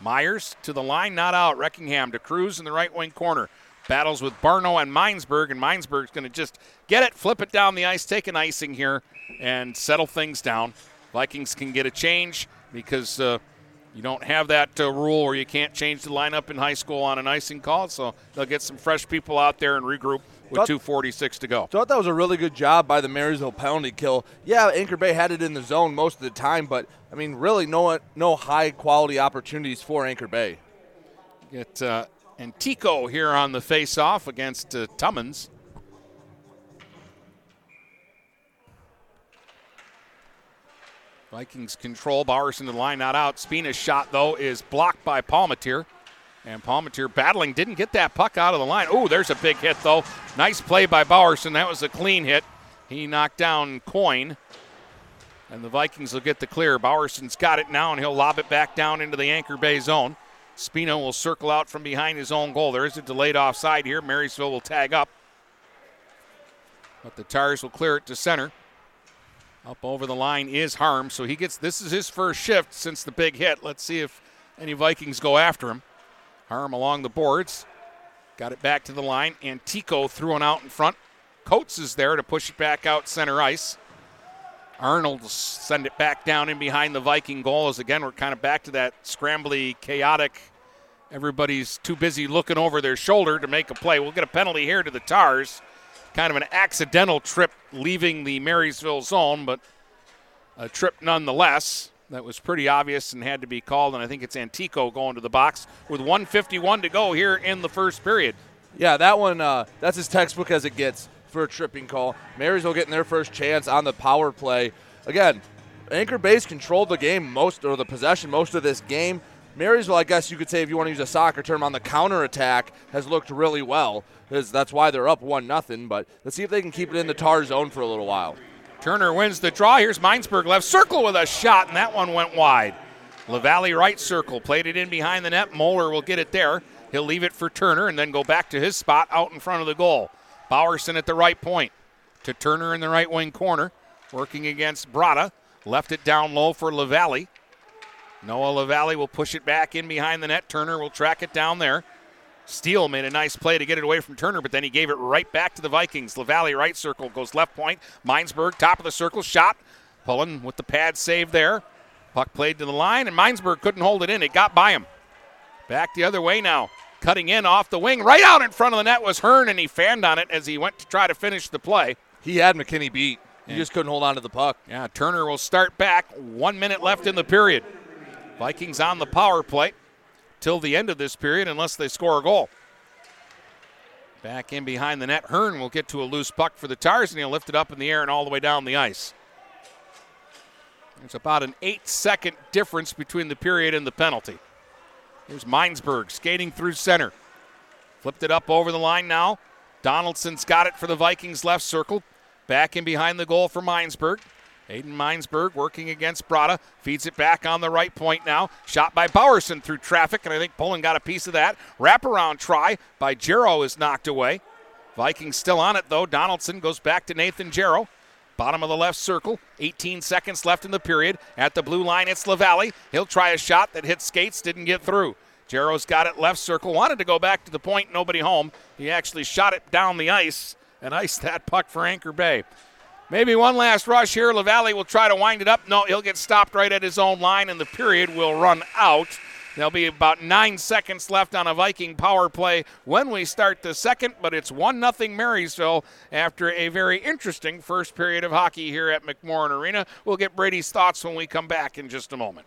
Myers to the line, not out. Reckingham to Cruz in the right wing corner. Battles with Barno and Minesburg, and Minesburg's going to just get it, flip it down the ice, take an icing here, and settle things down. Vikings can get a change because uh, you don't have that uh, rule where you can't change the lineup in high school on an icing call, so they'll get some fresh people out there and regroup with 246 to go. Thought that was a really good job by the Marysville penalty kill. Yeah, Anchor Bay had it in the zone most of the time, but I mean, really, no no high quality opportunities for Anchor Bay. Get uh, Antico here on the face-off against uh, Tummins. Vikings control. Bowerson to the line, not out. Spina's shot, though, is blocked by Palmateer. And Palmateer battling, didn't get that puck out of the line. Oh, there's a big hit, though. Nice play by Bowerson. That was a clean hit. He knocked down Coin. And the Vikings will get the clear. Bowerson's got it now, and he'll lob it back down into the Anchor Bay zone. Spino will circle out from behind his own goal. There is a delayed offside here. Marysville will tag up. But the Tars will clear it to center. Up over the line is Harm, so he gets this is his first shift since the big hit. Let's see if any Vikings go after him. Harm along the boards. Got it back to the line. Antico threw one out in front. Coates is there to push it back out center ice. Arnold send it back down in behind the Viking goal. As again, we're kind of back to that scrambly, chaotic. Everybody's too busy looking over their shoulder to make a play. We'll get a penalty here to the Tars. Kind of an accidental trip leaving the Marysville zone, but a trip nonetheless that was pretty obvious and had to be called. And I think it's Antico going to the box with 151 to go here in the first period. Yeah, that one, uh, that's as textbook as it gets for a tripping call. Marysville getting their first chance on the power play. Again, Anchor Bay's controlled the game most, or the possession most of this game. Marysville, I guess you could say, if you want to use a soccer term, on the counter attack has looked really well. That's why they're up one nothing. But let's see if they can keep it in the tar zone for a little while. Turner wins the draw. Here's Minesburg left circle with a shot, and that one went wide. LaValle right circle played it in behind the net. Moeller will get it there. He'll leave it for Turner and then go back to his spot out in front of the goal. Bowerson at the right point to Turner in the right wing corner, working against Brada. Left it down low for LaValle. Noah LaValle will push it back in behind the net. Turner will track it down there. Steele made a nice play to get it away from Turner, but then he gave it right back to the Vikings. LaValle right circle goes left point. Minesburg top of the circle shot. Pulling with the pad save there. Puck played to the line, and Minesburg couldn't hold it in. It got by him. Back the other way now. Cutting in off the wing. Right out in front of the net was Hearn, and he fanned on it as he went to try to finish the play. He had McKinney beat. He just couldn't hold on to the puck. Yeah, Turner will start back. One minute left in the period. Vikings on the power play till the end of this period unless they score a goal. Back in behind the net, Hearn will get to a loose puck for the Tars, and he'll lift it up in the air and all the way down the ice. There's about an eight second difference between the period and the penalty. Here's Minesburg skating through center. Flipped it up over the line now. Donaldson's got it for the Vikings left circle. Back in behind the goal for Minesburg. Aiden Minesberg working against Brada. Feeds it back on the right point now. Shot by Bowerson through traffic, and I think Pullen got a piece of that. Wraparound try by Jarrow is knocked away. Vikings still on it, though. Donaldson goes back to Nathan Jarrow. Bottom of the left circle. 18 seconds left in the period. At the blue line, it's LaValle. He'll try a shot that hit skates, didn't get through. Jarrow's got it left circle. Wanted to go back to the point, nobody home. He actually shot it down the ice and iced that puck for Anchor Bay. Maybe one last rush here. LaValle will try to wind it up. No, he'll get stopped right at his own line, and the period will run out. There'll be about nine seconds left on a Viking power play when we start the second, but it's 1 0 Marysville after a very interesting first period of hockey here at McMorran Arena. We'll get Brady's thoughts when we come back in just a moment.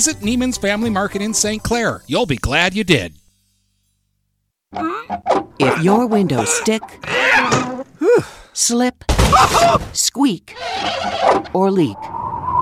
Visit Neiman's Family Market in St. Clair. You'll be glad you did. If your windows stick, slip, squeak, or leak,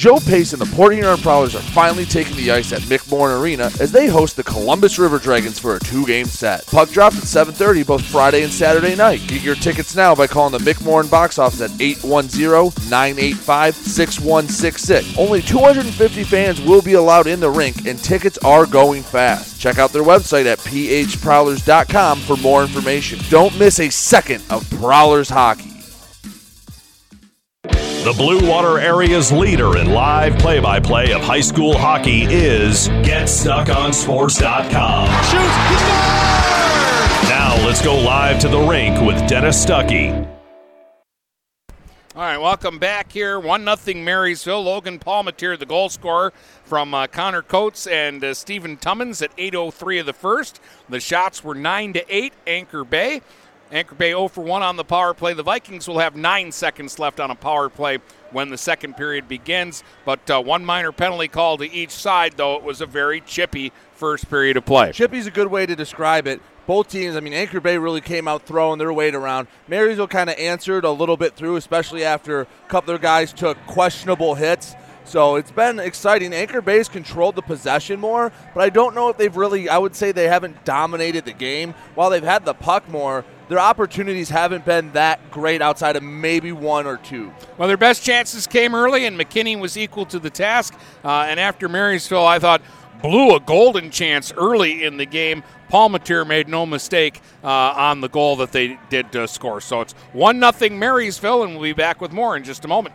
Joe Pace and the Port Huron Prowlers are finally taking the ice at McMorran Arena as they host the Columbus River Dragons for a two-game set. Puck drops at 7:30 both Friday and Saturday night. Get your tickets now by calling the McMorran box office at 810-985-6166. Only 250 fans will be allowed in the rink and tickets are going fast. Check out their website at phprowlers.com for more information. Don't miss a second of Prowlers hockey. The Blue Water area's leader in live play by play of high school hockey is GetStuckOnSports.com. Shoots! Now let's go live to the rink with Dennis Stuckey. All right, welcome back here. 1 0 Marysville. Logan Palmatier, the goal scorer from uh, Connor Coates and uh, Stephen Tummins at 8.03 of the first. The shots were 9 to 8, Anchor Bay. Anchor Bay 0 for 1 on the power play. The Vikings will have nine seconds left on a power play when the second period begins, but uh, one minor penalty call to each side, though it was a very chippy first period of play. Chippy's a good way to describe it. Both teams, I mean, Anchor Bay really came out throwing their weight around. Marysville kind of answered a little bit through, especially after a couple of guys took questionable hits. So it's been exciting. Anchor Bay's controlled the possession more, but I don't know if they've really, I would say they haven't dominated the game. While they've had the puck more, their opportunities haven't been that great outside of maybe one or two. Well, their best chances came early, and McKinney was equal to the task. Uh, and after Marysville, I thought blew a golden chance early in the game. Palmateer made no mistake uh, on the goal that they did uh, score. So it's 1 0 Marysville, and we'll be back with more in just a moment.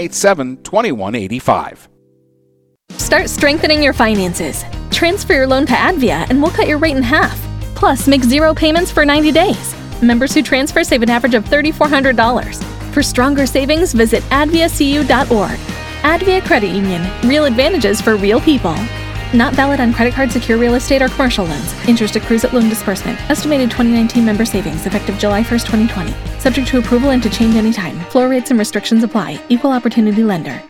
987 2185. Start strengthening your finances. Transfer your loan to Advia and we'll cut your rate in half. Plus, make zero payments for 90 days. Members who transfer save an average of $3,400. For stronger savings, visit adviacu.org. Advia Credit Union. Real advantages for real people. Not valid on credit card, secure real estate, or commercial loans. Interest accrues at loan disbursement. Estimated 2019 member savings effective July 1st, 2020. Subject to approval and to change anytime. Floor rates and restrictions apply. Equal opportunity lender.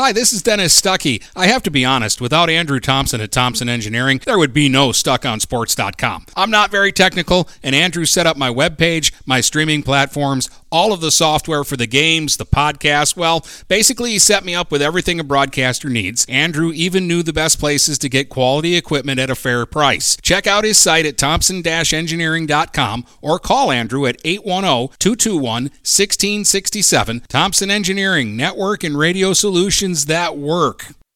Hi, this is Dennis Stuckey. I have to be honest, without Andrew Thompson at Thompson Engineering, there would be no StuckOnSports.com. I'm not very technical, and Andrew set up my webpage, my streaming platforms, all of the software for the games, the podcast. Well, basically, he set me up with everything a broadcaster needs. Andrew even knew the best places to get quality equipment at a fair price. Check out his site at thompson-engineering.com or call Andrew at 810-221-1667. Thompson Engineering, network and radio solutions that work.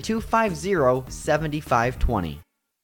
250 7520.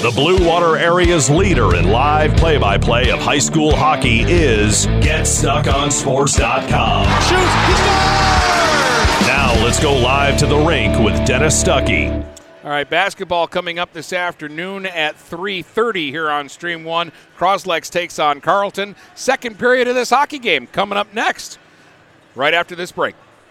The Blue Water Area's leader in live play by play of high school hockey is GetStuckOnSports.com. Now let's go live to the rink with Dennis Stuckey. All right, basketball coming up this afternoon at 3:30 here on Stream 1. Croslex takes on Carleton. Second period of this hockey game coming up next. Right after this break.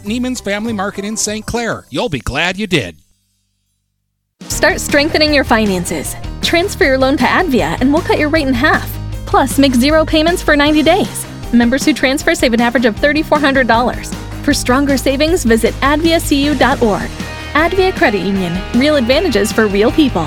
Neiman's Family Market in St. Clair. You'll be glad you did. Start strengthening your finances. Transfer your loan to Advia and we'll cut your rate in half. Plus, make zero payments for 90 days. Members who transfer save an average of $3,400. For stronger savings, visit adviacu.org. Advia Credit Union. Real advantages for real people.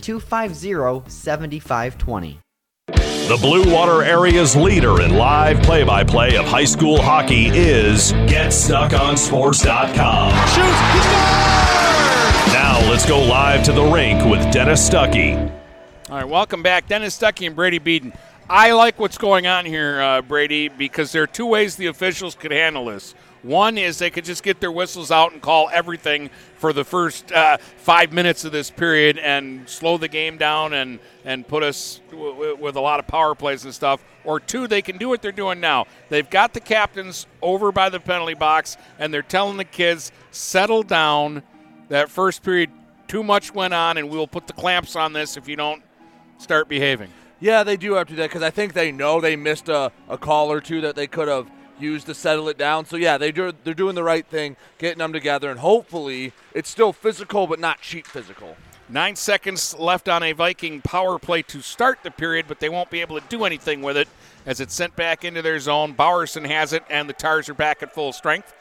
250 7520. The Blue Water Area's leader in live play by play of high school hockey is GetStuckOnSports.com. Now let's go live to the rink with Dennis Stuckey. All right, welcome back. Dennis Stuckey and Brady Beaton. I like what's going on here, uh, Brady, because there are two ways the officials could handle this. One is they could just get their whistles out and call everything for the first uh, five minutes of this period and slow the game down and, and put us w- w- with a lot of power plays and stuff. Or two, they can do what they're doing now. They've got the captains over by the penalty box and they're telling the kids, settle down. That first period, too much went on, and we'll put the clamps on this if you don't start behaving. Yeah, they do do that because I think they know they missed a, a call or two that they could have used to settle it down. So yeah, they do, they're doing the right thing, getting them together, and hopefully it's still physical but not cheap physical. Nine seconds left on a Viking power play to start the period, but they won't be able to do anything with it as it's sent back into their zone. Bowerson has it, and the Tars are back at full strength.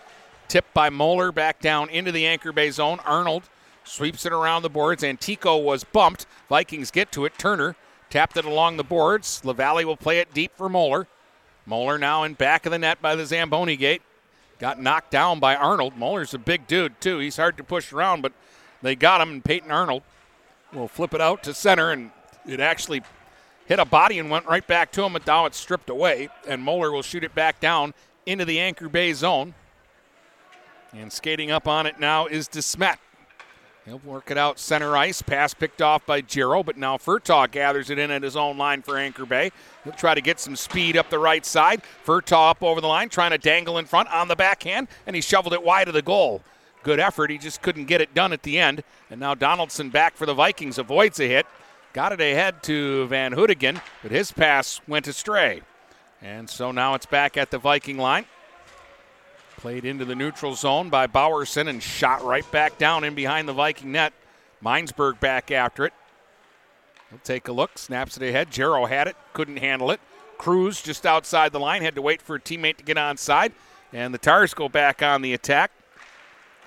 Tipped by Moeller back down into the anchor bay zone. Arnold sweeps it around the boards. Antico was bumped. Vikings get to it. Turner tapped it along the boards. LaValle will play it deep for Moeller. Moeller now in back of the net by the Zamboni gate. Got knocked down by Arnold. Moeller's a big dude, too. He's hard to push around, but they got him, and Peyton Arnold will flip it out to center, and it actually hit a body and went right back to him, but now it's stripped away, and Moeller will shoot it back down into the anchor bay zone. And skating up on it now is DeSmet. He'll work it out center ice. Pass picked off by Giro, but now Furtaw gathers it in at his own line for Anchor Bay. He'll try to get some speed up the right side. Furtaw up over the line, trying to dangle in front on the backhand, and he shoveled it wide of the goal. Good effort. He just couldn't get it done at the end. And now Donaldson back for the Vikings avoids a hit. Got it ahead to Van Hoodigan, but his pass went astray. And so now it's back at the Viking line. Played into the neutral zone by Bowerson and shot right back down in behind the Viking net. Minesburg back after it. He'll take a look, snaps it ahead. Jarrow had it, couldn't handle it. Cruz just outside the line, had to wait for a teammate to get onside. And the Tars go back on the attack.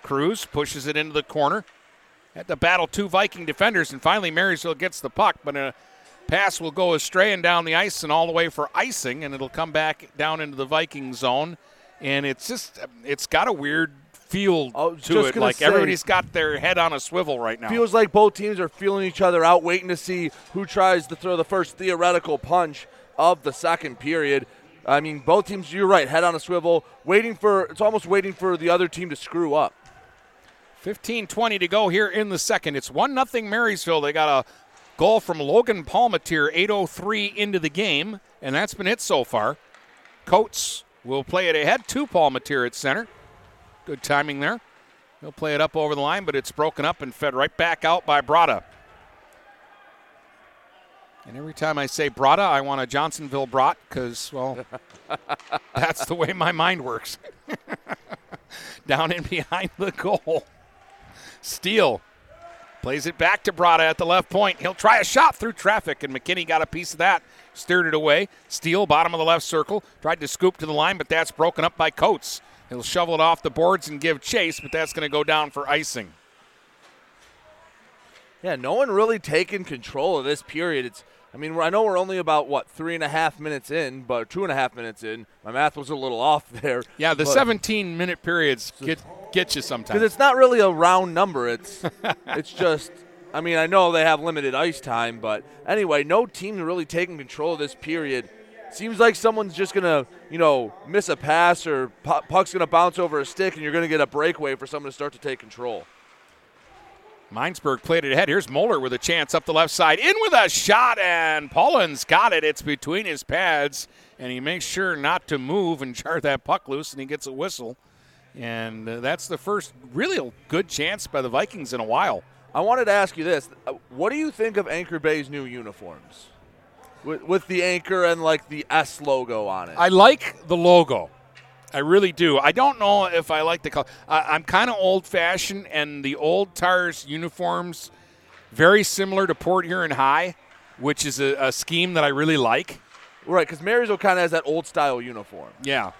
Cruz pushes it into the corner. Had to battle two Viking defenders, and finally Marysville gets the puck, but a pass will go astray and down the ice and all the way for icing, and it'll come back down into the Viking zone. And it's just, it's got a weird feel to it. Like say- everybody's got their head on a swivel right now. Feels like both teams are feeling each other out, waiting to see who tries to throw the first theoretical punch of the second period. I mean, both teams, you're right, head on a swivel, waiting for, it's almost waiting for the other team to screw up. 15 20 to go here in the second. It's 1 0 Marysville. They got a goal from Logan Palmatier, 8.03 into the game, and that's been it so far. Coates will play it ahead to Palmatier at center. Good timing there. He'll play it up over the line, but it's broken up and fed right back out by Brada. And every time I say Brada, I want a Johnsonville brat because, well, that's the way my mind works. Down in behind the goal. Steele plays it back to Brada at the left point. He'll try a shot through traffic, and McKinney got a piece of that, steered it away. Steele, bottom of the left circle, tried to scoop to the line, but that's broken up by Coates. He'll shovel it off the boards and give chase, but that's going to go down for icing. Yeah, no one really taking control of this period. It's, I mean, I know we're only about what three and a half minutes in, but two and a half minutes in. My math was a little off there. Yeah, the 17 minute periods get get you sometimes. because it's not really a round number. It's it's just. I mean, I know they have limited ice time, but anyway, no team really taking control of this period. Seems like someone's just gonna, you know, miss a pass or puck's gonna bounce over a stick, and you're gonna get a breakaway for someone to start to take control. Minesburg played it ahead. Here's Moeller with a chance up the left side. In with a shot, and Pullen's got it. It's between his pads, and he makes sure not to move and jar that puck loose, and he gets a whistle. And uh, that's the first really good chance by the Vikings in a while. I wanted to ask you this: Uh, What do you think of Anchor Bay's new uniforms, with, with the anchor and like the S logo on it? I like the logo. I really do. I don't know if I like the color. I, I'm kind of old fashioned, and the old Tars uniforms very similar to Port Huron High, which is a, a scheme that I really like. right, because Marysville kind of has that old style uniform. Yeah.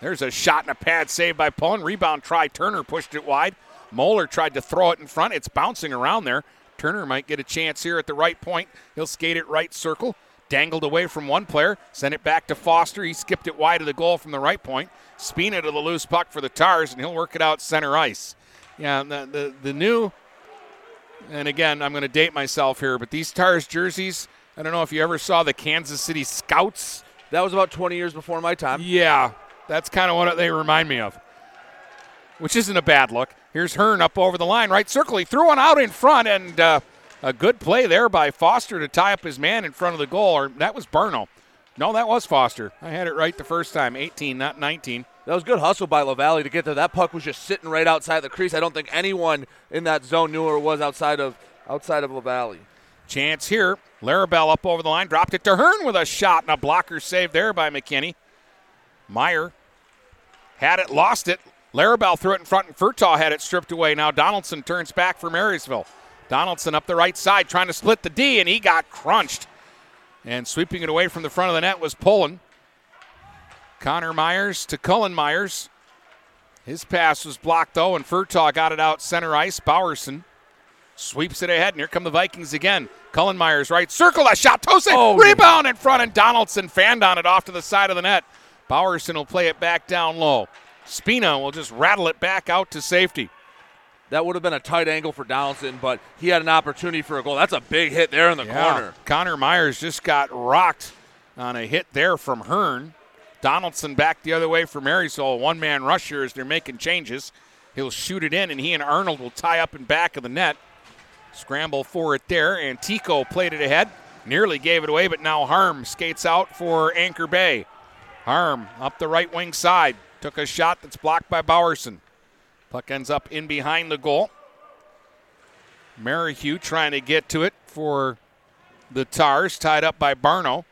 There's a shot and a pad saved by Pullen. Rebound try. Turner pushed it wide. Moeller tried to throw it in front. It's bouncing around there. Turner might get a chance here at the right point. He'll skate it right circle. Dangled away from one player. Sent it back to Foster. He skipped it wide of the goal from the right point. Spina to the loose puck for the Tars, and he'll work it out center ice. Yeah, the, the, the new, and again, I'm going to date myself here, but these Tars jerseys, I don't know if you ever saw the Kansas City Scouts. That was about 20 years before my time. Yeah, that's kind of what they remind me of, which isn't a bad look. Here's Hearn up over the line, right circle. He threw one out in front, and uh, a good play there by Foster to tie up his man in front of the goal. Or that was Burno. No, that was Foster. I had it right the first time. 18, not 19. That was good hustle by LaValle to get there. That puck was just sitting right outside the crease. I don't think anyone in that zone knew where it was outside of outside of LaValle. Chance here. Larabelle up over the line, dropped it to Hearn with a shot and a blocker save there by McKinney. Meyer had it, lost it. Larabelle threw it in front, and Furtaw had it stripped away. Now Donaldson turns back for Marysville. Donaldson up the right side trying to split the D, and he got crunched. And sweeping it away from the front of the net was Pullen. Connor Myers to Cullen Myers. His pass was blocked though, and Furtaw got it out center ice. Bowerson sweeps it ahead, and here come the Vikings again. Cullen Myers right circle, a shot, Tose, Oh, rebound in front, and Donaldson fanned on it off to the side of the net. Bowerson will play it back down low. Spina will just rattle it back out to safety. That would have been a tight angle for Donaldson, but he had an opportunity for a goal. That's a big hit there in the Yeah. corner. Connor Myers just got rocked on a hit there from Hearn. Donaldson back the other way for Marysville. One man rush here as they're making changes. He'll shoot it in, and he and Arnold will tie up in back of the net. Scramble for it there, and Tico played it ahead. Nearly gave it away, but now Harm skates out for Anchor Bay. Harm up the right wing side. Took a shot that's blocked by Bowerson. Puck ends up in behind the goal. Merrihew trying to get to it for the Tars, tied up by Barno.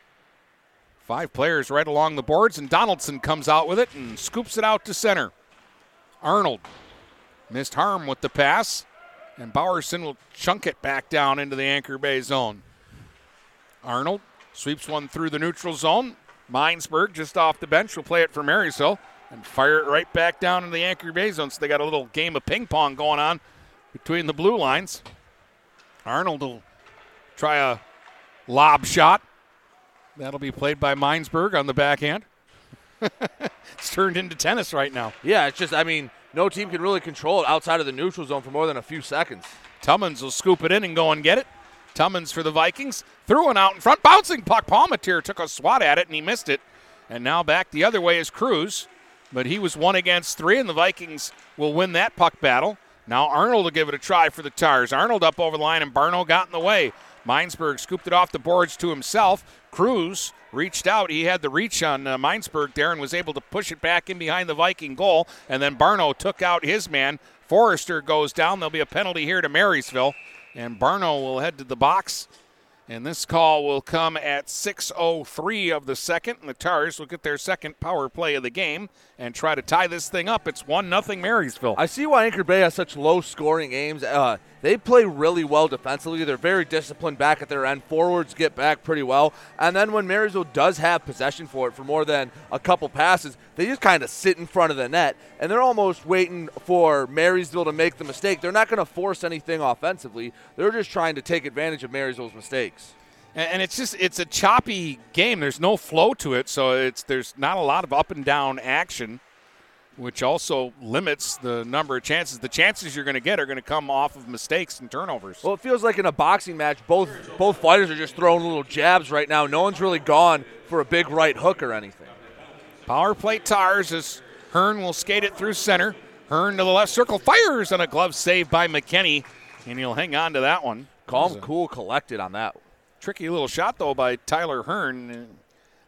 Five players right along the boards, and Donaldson comes out with it and scoops it out to center. Arnold missed harm with the pass, and Bowerson will chunk it back down into the Anchor Bay zone. Arnold sweeps one through the neutral zone. Minesburg just off the bench will play it for Marysville. And fire it right back down in the Anchor Bay zone. So they got a little game of ping pong going on between the blue lines. Arnold will try a lob shot. That'll be played by Minesburg on the backhand. it's turned into tennis right now. Yeah, it's just, I mean, no team can really control it outside of the neutral zone for more than a few seconds. Tummins will scoop it in and go and get it. Tummins for the Vikings. Threw one out in front. Bouncing puck. Palmateer took a swat at it and he missed it. And now back the other way is Cruz. But he was one against three, and the Vikings will win that puck battle. Now Arnold will give it a try for the Tars. Arnold up over the line, and Barno got in the way. Minesburg scooped it off the boards to himself. Cruz reached out. He had the reach on uh, Minesburg there and was able to push it back in behind the Viking goal. And then Barno took out his man. Forrester goes down. There'll be a penalty here to Marysville. And Barno will head to the box. And this call will come at 6.03 of the second. And the Tars will get their second power play of the game and try to tie this thing up. It's 1 0 Marysville. I see why Anchor Bay has such low scoring games. Uh, they play really well defensively. They're very disciplined back at their end. Forwards get back pretty well. And then when Marysville does have possession for it for more than a couple passes, they just kind of sit in front of the net and they're almost waiting for Marysville to make the mistake. They're not going to force anything offensively. They're just trying to take advantage of Marysville's mistakes. And it's just it's a choppy game. There's no flow to it, so it's there's not a lot of up and down action, which also limits the number of chances. The chances you're going to get are going to come off of mistakes and turnovers. Well, it feels like in a boxing match, both both fighters are just throwing little jabs right now. No one's really gone for a big right hook or anything. Power play Tars as Hearn will skate it through center. Hearn to the left circle fires on a glove save by McKinney, and he'll hang on to that one. Calm, cool, collected on that. Tricky little shot though by Tyler Hearn.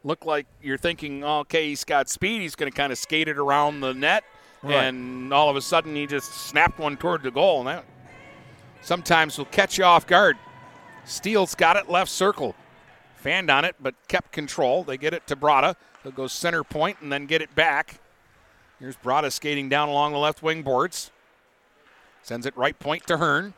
Looked like you're thinking, okay, he's got speed. He's going to kind of skate it around the net, Right. and all of a sudden he just snapped one toward the goal. And that sometimes will catch you off guard. Steele's got it left circle, fanned on it, but kept control. They get it to Brada. He'll go center point and then get it back. Here's Brada skating down along the left wing boards. Sends it right point to Hearn.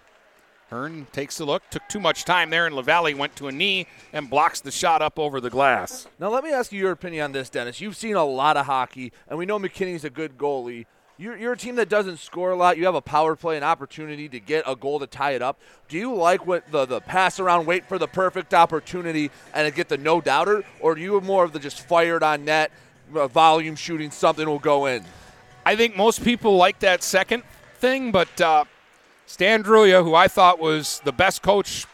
Hearn takes a look, took too much time there, and LaValle went to a knee and blocks the shot up over the glass. Now, let me ask you your opinion on this, Dennis. You've seen a lot of hockey, and we know McKinney's a good goalie. You're, you're a team that doesn't score a lot. You have a power play, an opportunity to get a goal to tie it up. Do you like what the, the pass around, wait for the perfect opportunity, and get the no doubter, or do you have more of the just fired on net, uh, volume shooting, something will go in? I think most people like that second thing, but uh, Stan Drulia, who I thought was the best coach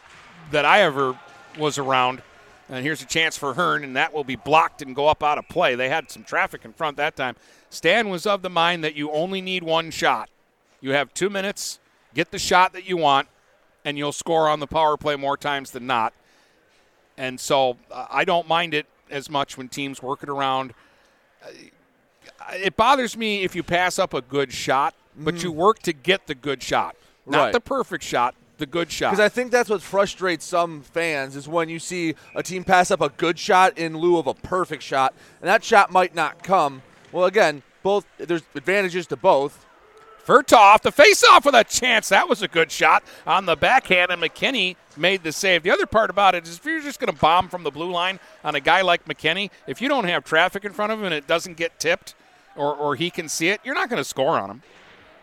that I ever was around, and here's a chance for Hearn, and that will be blocked and go up out of play. They had some traffic in front that time. Stan was of the mind that you only need one shot. You have two minutes, get the shot that you want, and you'll score on the power play more times than not. And so uh, I don't mind it as much when teams work it around. Uh, It bothers me if you pass up a good shot, but you work to get the good shot. Not Right. the perfect shot, the good shot. Because I think that's what frustrates some fans is when you see a team pass up a good shot in lieu of a perfect shot, and that shot might not come. Well, again, both there's advantages to both. Furtaw, the face-off with a chance. That was a good shot on the backhand, and McKinney made the save. The other part about it is if you're just going to bomb from the blue line on a guy like McKinney, if you don't have traffic in front of him and it doesn't get tipped or, or he can see it, you're not going to score on him.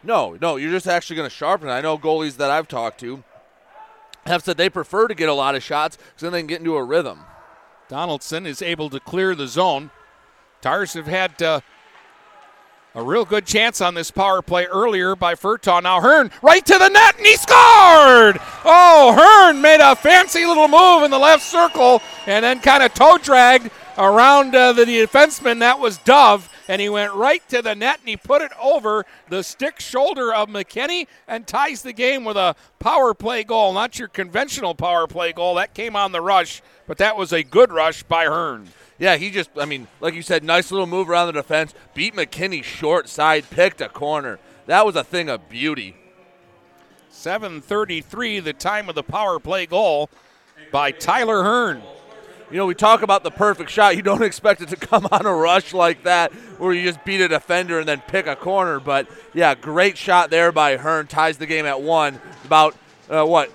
No, no, you're just actually going to sharpen. I know goalies that I've talked to have said they prefer to get a lot of shots because then they can get into a rhythm. Donaldson is able to clear the zone. Tars have had uh, a real good chance on this power play earlier by Furtaw. Now Hearn right to the net and he scored! Oh, Hearn made a fancy little move in the left circle and then kind of toe dragged around uh, the defenseman. That was Dove. And he went right to the net and he put it over the stick shoulder of McKinney and ties the game with a power play goal. Not your conventional power play goal. That came on the rush, but that was a good rush by Hearn. Yeah, he just, I mean, like you said, nice little move around the defense, beat McKinney short side, picked a corner. That was a thing of beauty. 7:33, the time of the power play goal by Tyler Hearn. You know, we talk about the perfect shot. You don't expect it to come on a rush like that where you just beat a defender and then pick a corner. But yeah, great shot there by Hearn. Ties the game at one. About, uh, what,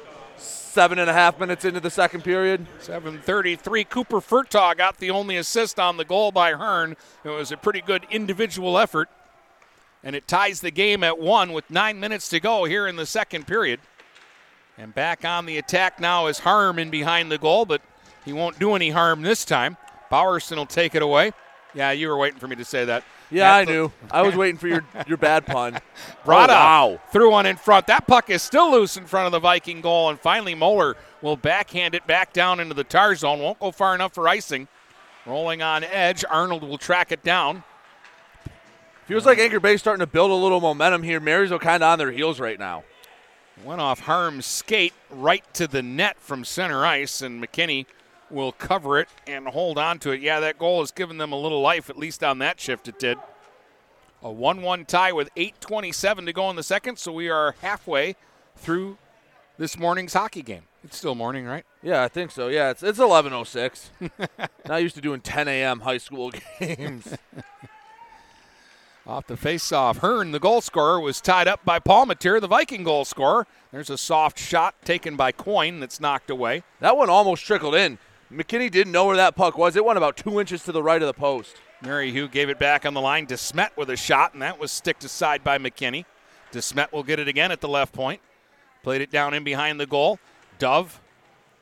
seven and a half minutes into the second period. 7:33. Cooper Furtaw got the only assist on the goal by Hearn. It was a pretty good individual effort, and it ties the game at one with nine minutes to go here in the second period. And back on the attack now is Harm in behind the goal, but he won't do any harm this time. Bowerson will take it away. Yeah, you were waiting for me to say that. Yeah, At I knew. I was waiting for your, your bad pun. Brada Oh, wow. threw one in front. That puck is still loose in front of the Viking goal, and finally Moeller will backhand it back down into the tar zone. Won't go far enough for icing. Rolling on edge, Arnold will track it down. Feels like Anchor Bay's starting to build a little momentum here. Marysville kind of on their heels right now. Went off Harm's skate right to the net from center ice, and McKinney will cover it and hold on to it. Yeah, that goal has given them a little life, at least on that shift it did. A 1 1 tie with 8.27 to go in the second, so we are halfway through this morning's hockey game. It's still morning, right? Yeah, I think so. Yeah, it's it's 11:06. Not used to doing 10 a.m. high school games. Off the face-off, Hearn, the goal scorer, was tied up by Palmatier, the Viking goal scorer. There's a soft shot taken by Coyne that's knocked away. that one almost trickled in. McKinney didn't know where that puck was. It went about two inches to the right of the post. Mary Hugh gave it back on the line. DeSmet with a shot, and that was sticked aside by McKinney. DeSmet will get it again at the left point. Played it down in behind the goal. Dove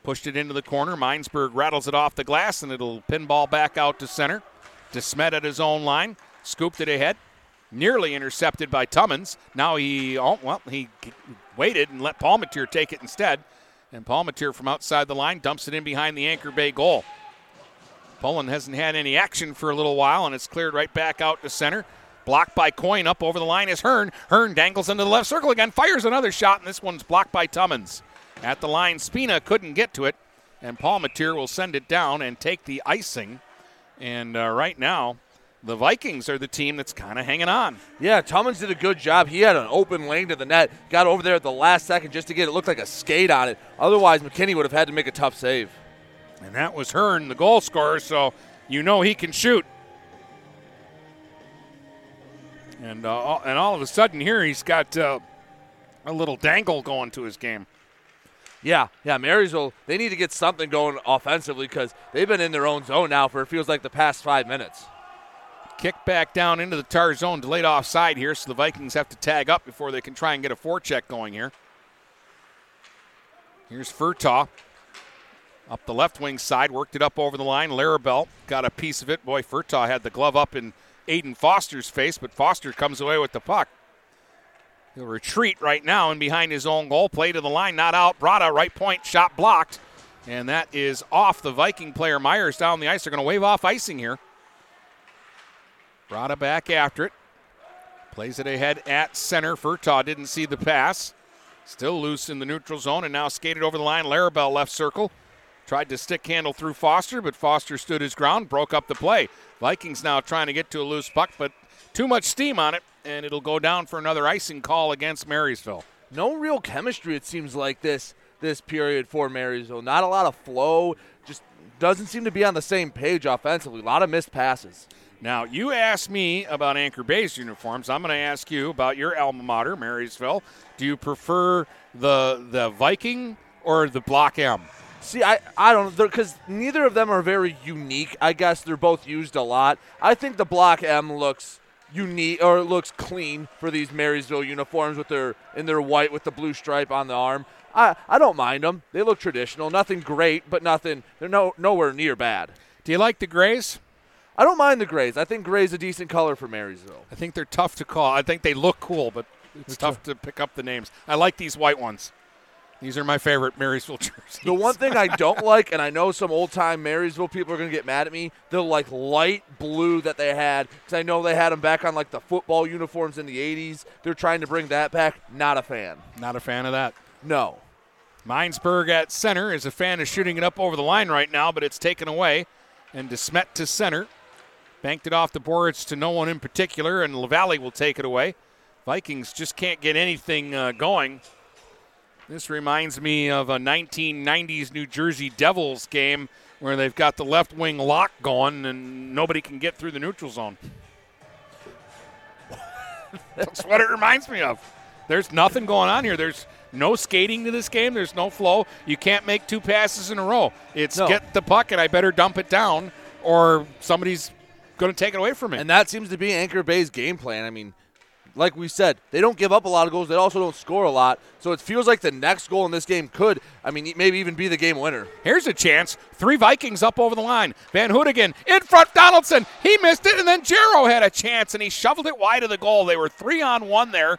pushed it into the corner. Minesburg rattles it off the glass, and it'll pinball back out to center. DeSmet at his own line, scooped it ahead. Nearly intercepted by Tummins. Now he, oh, well, he waited and let Palmatier take it instead. And Palmatier from outside the line dumps it in behind the Anchor Bay goal. Pullen hasn't had any action for a little while, and it's cleared right back out to center. Blocked by Coyne. Up over the line is Hearn. Hearn dangles into the left circle again, fires another shot, and this one's blocked by Tummins. At the line, Spina couldn't get to it, and Palmatier will send it down and take the icing. And uh, right now, the Vikings are the team that's kind of hanging on. Yeah, Tummins did a good job. He had an open lane to the net. Got over there at the last second just to get it looked like a skate on it. Otherwise, McKinney would have had to make a tough save. And that was Hearn, the goal scorer, so you know he can shoot. And uh, all- and all of a sudden here he's got uh, a little dangle going to his game. Yeah, yeah, Marysville, they need to get something going offensively because they've been in their own zone now for it feels like the past five minutes. Kick back down into the tar zone, delayed offside here, so the Vikings have to tag up before they can try and get a forecheck going here. Here's Furtaw. Up the left wing side, worked it up over the line. Larabelle got a piece of it. Boy, Furtaw had the glove up in Aiden Foster's face, but Foster comes away with the puck. He'll retreat right now and behind his own goal. Play to the line, not out. Brada, right point, shot blocked. And that is off the Viking player. Myers down the ice. They're going to wave off icing here. Brada back after it. Plays it ahead at center. Furtaw didn't see the pass. Still loose in the neutral zone and now skated over the line. Larabelle left circle. Tried to stick handle through Foster, but Foster stood his ground, broke up the play. Vikings now trying to get to a loose puck, but too much steam on it, and it'll go down for another icing call against Marysville. No real chemistry, it seems like this this period for Marysville. Not a lot of flow. Just doesn't seem to be on the same page offensively. A lot of missed passes. Now, you asked me about Anchor Bay's uniforms. I'm going to ask you about your alma mater, Marysville. Do you prefer the the Viking or the Block M? See, I, I don't know because neither of them are very unique. I guess they're both used a lot. I think the Block M looks unique or looks clean for these Marysville uniforms with their in their white with the blue stripe on the arm. I, I don't mind them. They look traditional. Nothing great, but nothing. They're no nowhere near bad. Do you like the grays? I don't mind the grays. I think gray's a decent color for Marysville. I think they're tough to call. I think they look cool, but it's tough to pick up the names. I like these white ones. These are my favorite Marysville jerseys. The one thing I don't like, and I know some old time Marysville people are going to get mad at me, the like light blue that they had, because I know they had them back on like the football uniforms in the 80s. They're trying to bring that back. Not a fan. Not a fan of that. No. Minesburg at center is a fan of shooting it up over the line right now, but it's taken away. And DeSmet to center. Banked it off the boards to no one in particular, and LaValle will take it away. Vikings just can't get anything uh, going. This reminds me of a 1990s New Jersey Devils game where they've got the left wing lock going and nobody can get through the neutral zone. That's what it reminds me of. There's nothing going on here. There's no skating to this game. There's no flow. You can't make two passes in a row. It's No. get the puck and I better dump it down, or somebody's going to take it away from me. And that seems to be Anchor Bay's game plan. I mean, like we said, they don't give up a lot of goals. They also don't score a lot. So it feels like the next goal in this game could, I mean, maybe even be the game winner. Here's a chance. Three Vikings up over the line. Van Hoodigan in front. Donaldson. He missed it, and then Giroux had a chance, and he shoveled it wide of the goal. They were three on one there,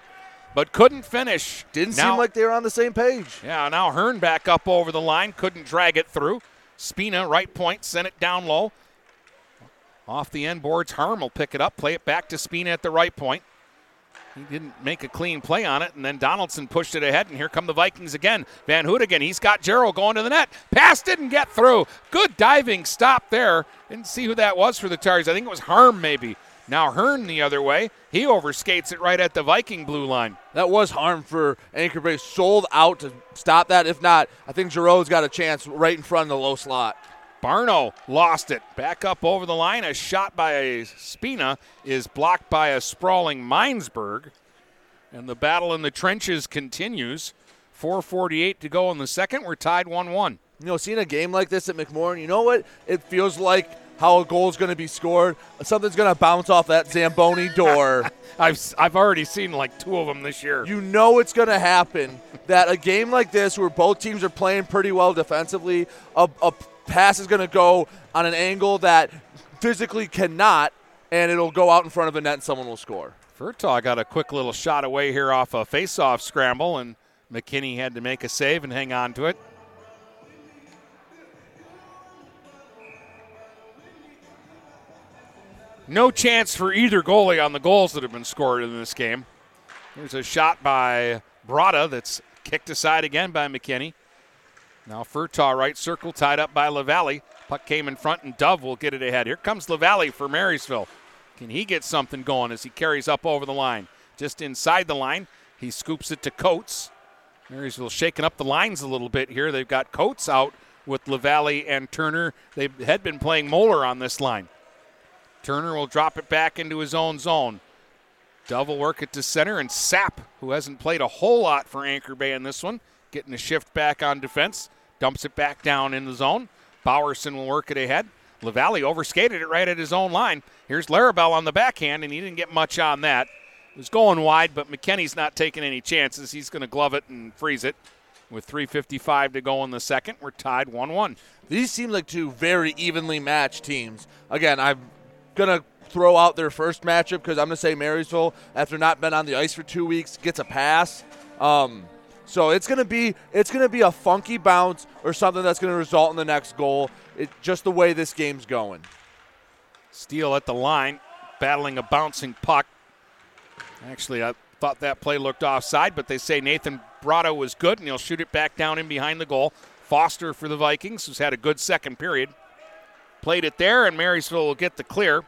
but couldn't finish. Didn't Now- seem like they were on the same page. Yeah, now Hearn back up over the line, couldn't drag it through. Spina, right point, sent it down low. Off the end boards, Harm will pick it up, play it back to Spina at the right point. He didn't make a clean play on it, and then Donaldson pushed it ahead, and here come the Vikings again. Van Hoodigan, he's got Gerald going to the net. Pass didn't get through. Good diving stop there. Didn't see who that was for the Tigers. I think it was Harm, maybe. Now Hearn the other way. He overskates it right at the Viking blue line. That was harm for Anchor Bay. Sold out to stop that. If not, I think Giroux's got a chance right in front of the low slot. Barno lost it. Back up over the line. A shot by Spina is blocked by a sprawling Minesburg. And the battle in the trenches continues. 4.48 to go in the second. We're tied 1 1. You know, seeing a game like this at McMorran, you know what? It feels like how a goal is going to be scored. Something's going to bounce off that Zamboni door. I've, I've already seen like two of them this year. You know it's going to happen. That a game like this, where both teams are playing pretty well defensively, a, a pass is going to go on an angle that physically cannot, and it'll go out in front of a net and someone will score. Furtaw got a quick little shot away here off a face-off scramble, and McKinney had to make a save and hang on to it. No chance for either goalie on the goals that have been scored in this game. There's a shot by Brada that's kicked aside again by McKinney. Now Furtaw right circle tied up by LaValle. Puck came in front and Dove will get it ahead. Here comes LaValle for Marysville. Can he get something going as he carries up over the line? Just inside the line, he scoops it to Coates. Marysville shaking up the lines a little bit here. They've got Coates out with LaValle and Turner. They had been playing Moeller on this line. Turner will drop it back into his own zone. Dove will work it to center, and Sapp, who hasn't played a whole lot for Anchor Bay in this one, getting a shift back on defense, dumps it back down in the zone. Bowerson will work it ahead. LaValle overskated it right at his own line. Here's Larabelle on the backhand, and he didn't get much on that. It was going wide, but McKinney's not taking any chances. He's going to glove it and freeze it. With 3.55 to go in the second, we're tied 1 1. These seem like two very evenly matched teams. Again, I'm going to throw out their first matchup because I'm going to say Marysville, after not been on the ice for two weeks, gets a pass. Um, so it's to be it's to be a funky bounce or something that's to result in the next goal. It just the way this game's going. Steele at the line, battling a bouncing puck. Actually, I thought that play looked offside, but they say Nathan Brada was good, and he'll shoot it back down in behind the goal. Foster for the Vikings, who's had a good second period. Played it there, and Marysville will get the clear.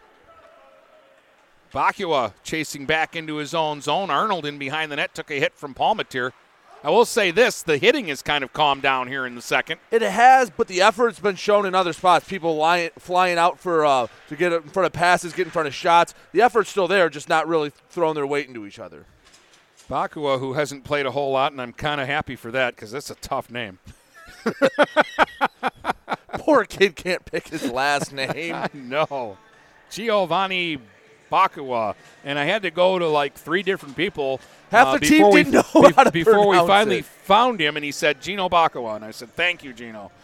Bakua chasing back into his own zone. Arnold in behind the net took a hit from Palmatier. I will say this the hitting has kind of calmed down here in the second. It has, but the effort's been shown in other spots. People lying, flying out for uh, to get in front of passes, get in front of shots. The effort's still there, just not really throwing their weight into each other. Bakua, who hasn't played a whole lot, and I'm kind of happy for that because that's a tough name. Poor kid can't pick his last name. no. Giovanni Bakua. And I had to go to like three different people. Half uh, the team before we- didn't know how to Before we finally it. found him, and he said Gino Bakua. And I said, thank you, Gino.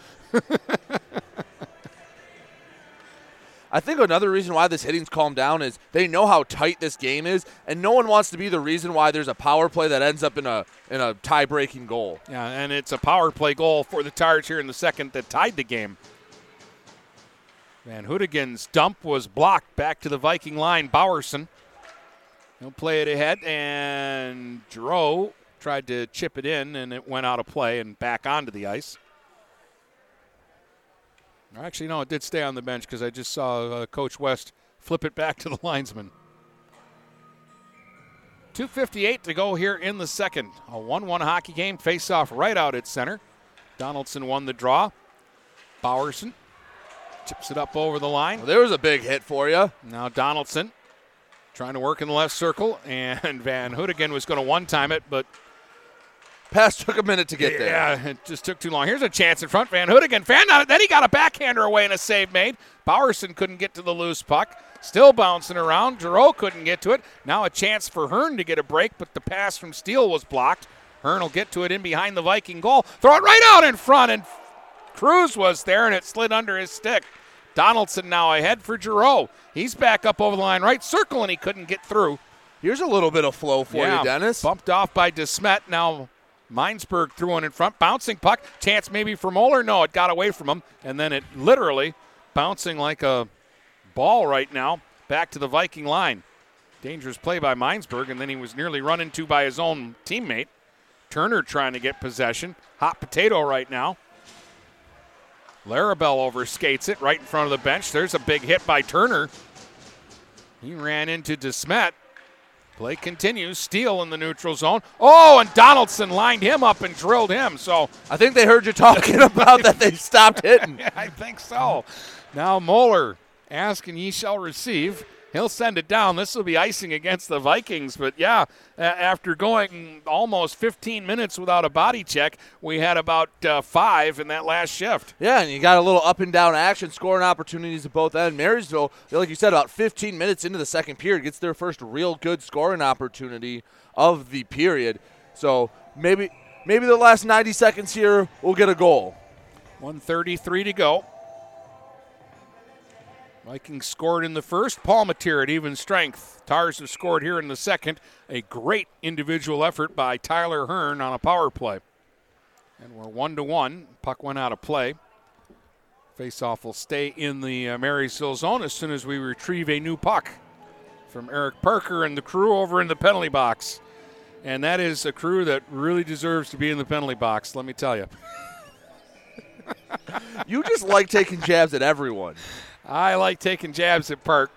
I think another reason why this hitting's calmed down is they know how tight this game is, and no one wants to be the reason why there's a power play that ends up in a in a tie-breaking goal. Yeah, and it's a power play goal for the Tigers here in the second that tied the game. Van Hoodigan's dump was blocked back to the Viking line. Bowerson. He'll play it ahead, and Giroux tried to chip it in, and it went out of play and back onto the ice. Actually, no, it did stay on the bench because I just saw uh, Coach West flip it back to the linesman. 2.58 to go here in the second. A 1 1 hockey game. Face off right out at center. Donaldson won the draw. Bowerson chips it up over the line. Well, there was a big hit for you. Now Donaldson trying to work in the left circle, and Van Hoodigan was going to one time it, but Pass took a minute to get there. Yeah, it just took too long. Here's a chance in front. Van Hoodigan fan uh, it. Then he got a backhander away and a save made. Bowerson couldn't get to the loose puck. Still bouncing around. Giroux couldn't get to it. Now a chance for Hearn to get a break, but the pass from Steele was blocked. Hearn will get to it in behind the Viking goal. Throw it right out in front, and Cruz was there, and it slid under his stick. Donaldson now ahead for Giroux. He's back up over the line, right circle, and he couldn't get through. Here's a little bit of flow for Yeah, you, Dennis. Bumped off by DeSmet. Now Minesburg threw one in front. Bouncing puck. Chance maybe for Moeller. No, it got away from him. And then it literally bouncing like a ball right now back to the Viking line. Dangerous play by Minesburg, and then he was nearly run into by his own teammate. Turner trying to get possession. Hot potato right now. Larabelle overskates it right in front of the bench. There's a big hit by Turner. He ran into DeSmet. Play continues. Steele in the neutral zone. Oh, and Donaldson lined him up and drilled him. So I think they heard you talking about that they stopped hitting. I think so. Now Moeller asking ye shall receive. He'll send it down. This will be icing against the Vikings. But yeah, after going almost 15 minutes without a body check, we had about uh, five in that last shift. Yeah, and you got a little up and down action, scoring opportunities at both ends. Marysville, like you said, about 15 minutes into the second period, gets their first real good scoring opportunity of the period. So maybe maybe the last 90 seconds here will get a goal. 133 to go. Vikings scored in the first. Palmatier at even strength. Tars have scored here in the second. A great individual effort by Tyler Hearn on a power play. And we're one to one. Puck went out of play. Faceoff will stay in the uh, Marysville zone as soon as we retrieve a new puck from Eric Parker and the crew over in the penalty box. And that is a crew that really deserves to be in the penalty box, let me tell you. You just like taking jabs at everyone. I like taking jabs at Park.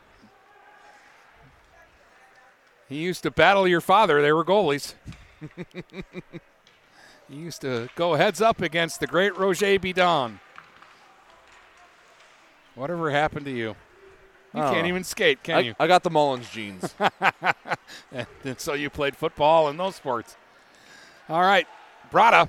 He used to battle your father. They were goalies. he used to go heads up against the great Roger Bidon. Whatever happened to you? You can't even skate, can I, you? I got the Mullins genes. and, and so you played football and those sports. All right, Brada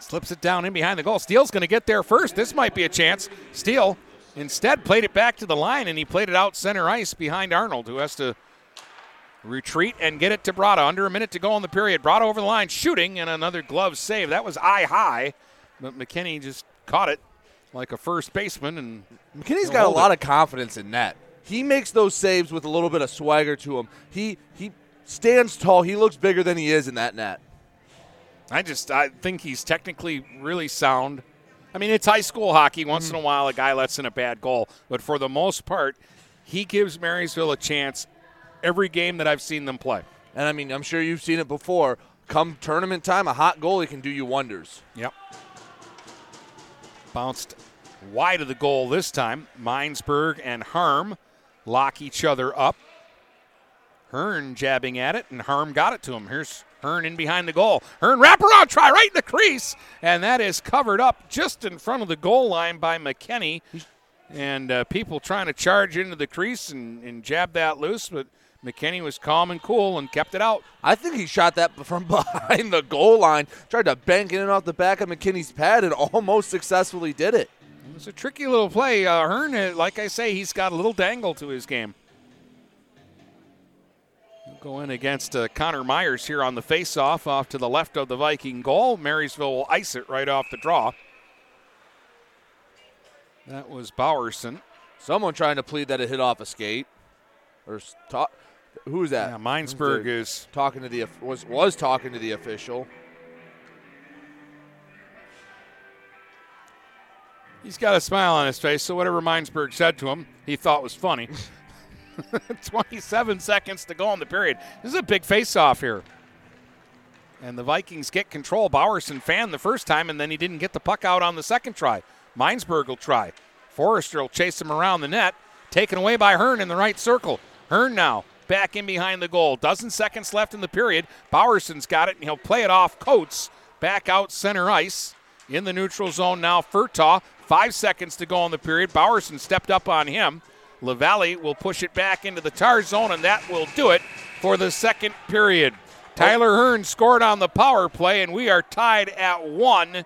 slips it down in behind the goal. Steele's going to get there first. This might be a chance. Steele instead played it back to the line, and he played it out center ice behind Arnold, who has to retreat and get it to Brada. Under a minute to go in the period. Brada over the line, shooting, and another glove save. That was eye high, but McKinney just caught it like a first baseman. And McKinney's got a lot it. of confidence in net. He makes those saves with a little bit of swagger to him. He he stands tall. He looks bigger than he is in that net. I just I think he's technically really sound. I mean, it's high school hockey. Once in mm. a while, a guy lets in a bad goal, but for the most part, he gives Marysville a chance every game that I've seen them play. And I mean, I'm sure you've seen it before. Come tournament time, a hot goalie can do you wonders. Yep. Bounced wide of the goal this time. Minesburg and Harm lock each other up. Hearn jabbing at it, and Harm got it to him. Here's Hearn in behind the goal. Hearn wraparound try right in the crease, and that is covered up just in front of the goal line by McKinney. And uh, people trying to charge into the crease and, and jab that loose, but McKinney was calm and cool and kept it out. I think he shot that from behind the goal line, tried to bank it in off the back of McKinney's pad, and almost successfully did it. It was a tricky little play. Uh, Hearn, uh, like I say, he's got a little dangle to his game. He'll go in against uh, Connor Myers here on the face-off, off to the left of the Viking goal. Marysville will ice it right off the draw. That was Bowerson. Someone trying to plead that it hit off a skate, or s- ta- who's that? Yeah, Minesburg is talking to the was was talking to the official. He's got a smile on his face, so whatever Minesburg said to him, he thought was funny. 27 seconds to go in the period. This is a big face-off here. And the Vikings get control. Bowerson fanned the first time, and then he didn't get the puck out on the second try. Minesburg will try. Forrester will chase him around the net. Taken away by Hearn in the right circle. Hearn now back in behind the goal. Dozen seconds left in the period. Bowerson's got it, and he'll play it off Coates. Back out center ice. In the neutral zone now, Furtaw. Five seconds to go in the period. Bowerson stepped up on him. LaValle will push it back into the tar zone, and that will do it for the second period. Tyler Hearn scored on the power play, and we are tied at one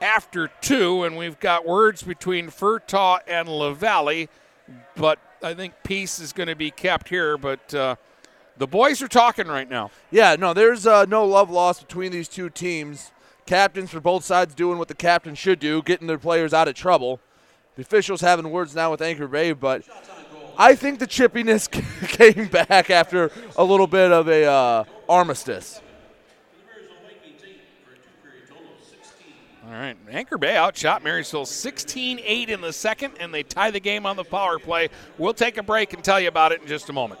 after two, and we've got words between Furtaw and LaValle, but I think peace is going to be kept here. But uh, the boys are talking right now. Yeah, no, there's uh, no love lost between these two teams. Captains for both sides doing what the captain should do, getting their players out of trouble. The officials having words now with Anchor Bay, but I think the chippiness came back after a little bit of a uh, armistice. All right, Anchor Bay outshot Marysville 16 8 in the second, and they tie the game on the power play. We'll take a break and tell you about it in just a moment.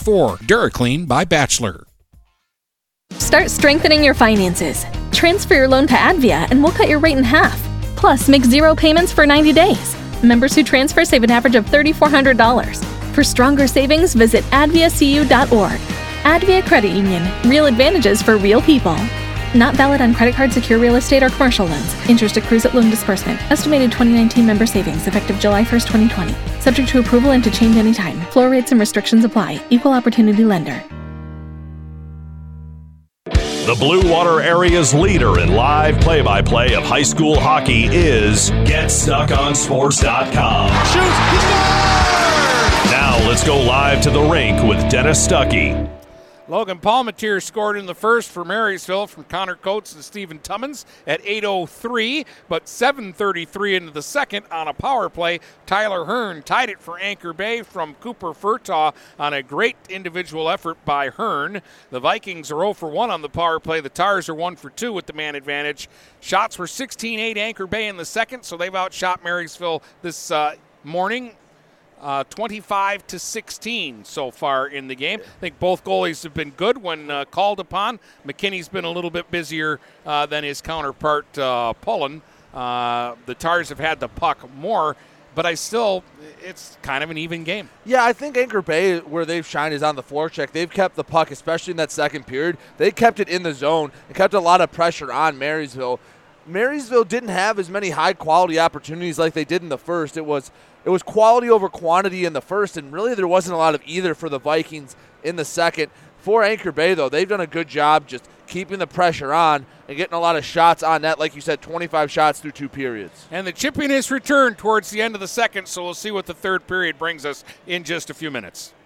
DuraClean by Bachelor. Start strengthening your finances. Transfer your loan to Advia and we'll cut your rate in half. Plus, make zero payments for 90 days. Members who transfer save an average of $3,400. For stronger savings, visit adviacu.org. Advia Credit Union. Real advantages for real people. Not valid on credit card, secure real estate, or commercial loans. Interest accrues at loan disbursement. Estimated 2019 member savings effective July 1st, 2020. Subject to approval and to change anytime. Floor rates and restrictions apply. Equal opportunity lender. The Blue Water area's leader in live play by play of high school hockey is GetStuckOnSports.com. Shoot! Now let's go live to the rink with Dennis Stuckey. Logan Palmatier scored in the first for Marysville from Connor Coates and Stephen Tummins at 8.03, but 7.33 into the second on a power play. Tyler Hearn tied it for Anchor Bay from Cooper Furtaw on a great individual effort by Hearn. The Vikings are 0 for 1 on the power play. The Tars are 1 for 2 with the man advantage. Shots were 16 8 Anchor Bay in the second, so they've outshot Marysville this uh, morning uh, 25 to 16 so far in the game. I think both goalies have been good when uh, called upon. McKinney's been a little bit busier uh, than his counterpart uh, Pullen. Uh, the Tars have had the puck more. but I still, it's kind of an even game. Yeah, I think Anchor Bay, where they've shined, is on the forecheck. They've kept the puck, especially in that second period. They kept it in the zone and kept a lot of pressure on Marysville. Marysville didn't have as many high quality opportunities like they did in the first. It was it was quality over quantity in the first, and really there wasn't a lot of either for the Vikings in the second. For Anchor Bay, though, they've done a good job just keeping the pressure on and getting a lot of shots on net. Like you said, 25 shots through two periods. And the chipping is returned towards the end of the second, so we'll see what the third period brings us in just a few minutes.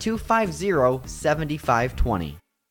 250 7520.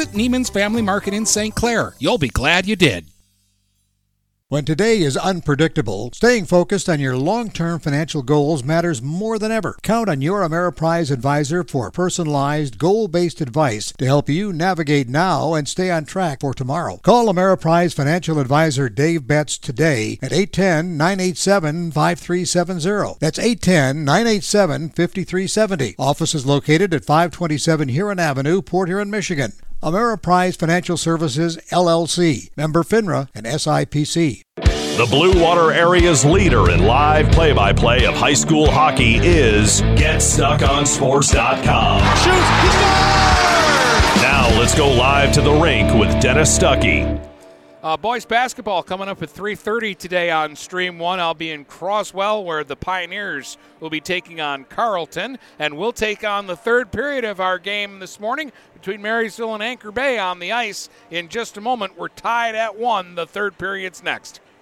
Visit Neiman's Family Market in St. Clair. You'll be glad you did. When today is unpredictable, staying focused on your long term financial goals matters more than ever. Count on your Ameriprise advisor for personalized, goal based advice to help you navigate now and stay on track for tomorrow. Call Ameriprise financial advisor Dave Betts today at 810 987 5370. That's 810 987 5370. Office is located at 527 Huron Avenue, Port Huron, Michigan. Ameriprise Financial Services, LLC, member FINRA and SIPC. The Blue Water Area's leader in live play by play of high school hockey is GetStuckOnSports.com. Shoot! Now let's go live to the rink with Dennis Stuckey. Uh, boys basketball coming up at 3:30 today on Stream One. I'll be in Croswell, where the Pioneers will be taking on Carleton, and we'll take on the third period of our game this morning between Marysville and Anchor Bay on the ice. In just a moment, we're tied at one. The third period's next.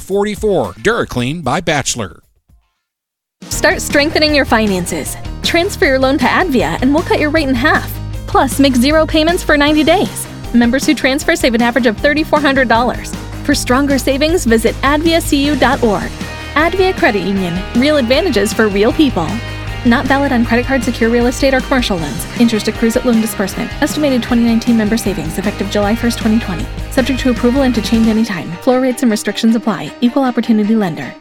44. DuraClean by Bachelor. Start strengthening your finances. Transfer your loan to Advia and we'll cut your rate in half. Plus, make zero payments for 90 days. Members who transfer save an average of $3,400. For stronger savings, visit adviacu.org. Advia Credit Union. Real advantages for real people. Not valid on credit card, secure real estate, or commercial loans. Interest accrues at loan disbursement. Estimated 2019 member savings effective July 1st, 2020. Subject to approval and to change anytime. Floor rates and restrictions apply. Equal opportunity lender.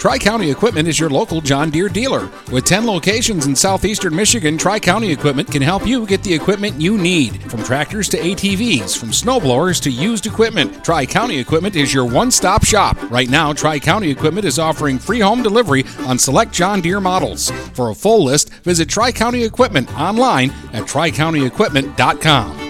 Tri County Equipment is your local John Deere dealer. With 10 locations in southeastern Michigan, Tri County Equipment can help you get the equipment you need. From tractors to ATVs, from snowblowers to used equipment, Tri County Equipment is your one stop shop. Right now, Tri County Equipment is offering free home delivery on select John Deere models. For a full list, visit Tri County Equipment online at tricountyequipment.com.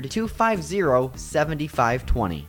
250 7520.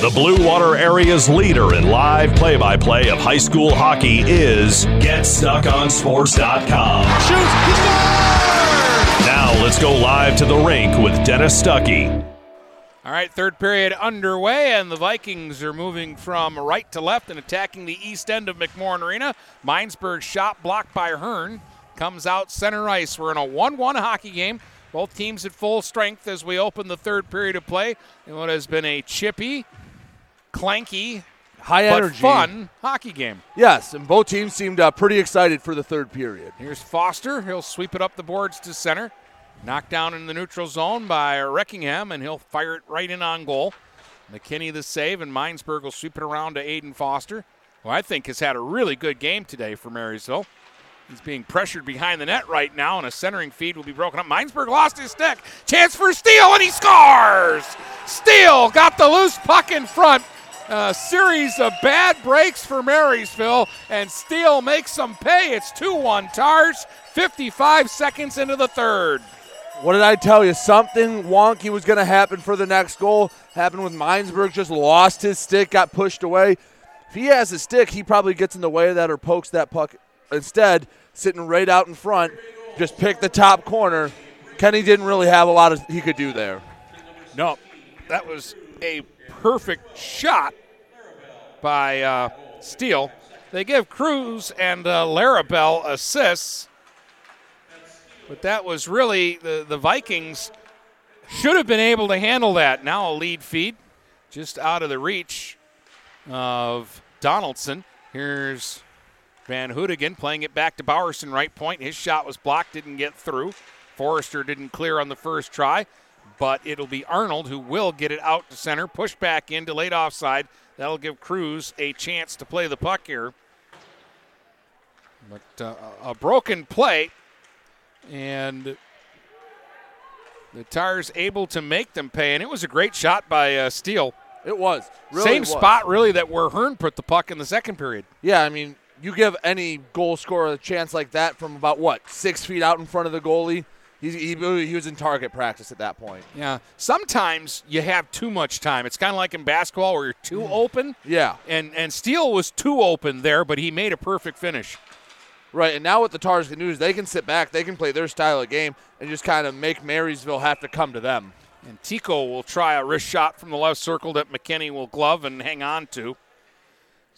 The Blue Water area's leader in live play by play of high school hockey is GetStuckOnSports.com. Now let's go live to the rink with Dennis Stuckey. All right, third period underway, and the Vikings are moving from right to left and attacking the east end of McMorran Arena. Minesburg shot blocked by Hearn comes out center ice. We're in a 1 1 hockey game. Both teams at full strength as we open the third period of play in what has been a chippy, clanky, High but energy. fun hockey game. Yes, and both teams seemed uh, pretty excited for the third period. Here's Foster. He'll sweep it up the boards to center. Knocked down in the neutral zone by Reckingham, and he'll fire it right in on goal. McKinney the save, and Minesburg will sweep it around to Aiden Foster, who I think has had a really good game today for Marysville. He's being pressured behind the net right now, and a centering feed will be broken up. Minesburg lost his stick. Chance for Steele, and he scores! Steele got the loose puck in front. A series of bad breaks for Marysville, and Steele makes them pay. It's 2 1 Tars, 55 seconds into the third. What did I tell you? Something wonky was going to happen for the next goal. Happened with Minesburg, just lost his stick, got pushed away. If he has a stick, he probably gets in the way of that or pokes that puck. Instead, sitting right out in front, just pick the top corner. Kenny didn't really have a lot of he could do there. No, that was a perfect shot by uh, Steele. They give Cruz and uh, Larabelle assists, but that was really the, the Vikings should have been able to handle that. Now a lead feed just out of the reach of Donaldson. Here's Van Hoodigan playing it back to Bowerson, right point. His shot was blocked, didn't get through. Forrester didn't clear on the first try, but it'll be Arnold who will get it out to center, push back in, delayed offside. That'll give Cruz a chance to play the puck here. But uh, a broken play, and the Tars able to make them pay, and it was a great shot by uh, Steele. It was. Really Same was. spot, really, that where Hearn put the puck in the second period. Yeah, I mean, you give any goal scorer a chance like that from about what six feet out in front of the goalie, He, he, he was in target practice at that point. Yeah. Sometimes you have too much time. It's kind of like in basketball where you're too mm. open. Yeah. And and Steele was too open there, but he made a perfect finish. Right, and now what the Tars can do is they can sit back, they can play their style of game, and just kind of make Marysville have to come to them. And Tico will try a wrist shot from the left circle that McKinney will glove and hang on to.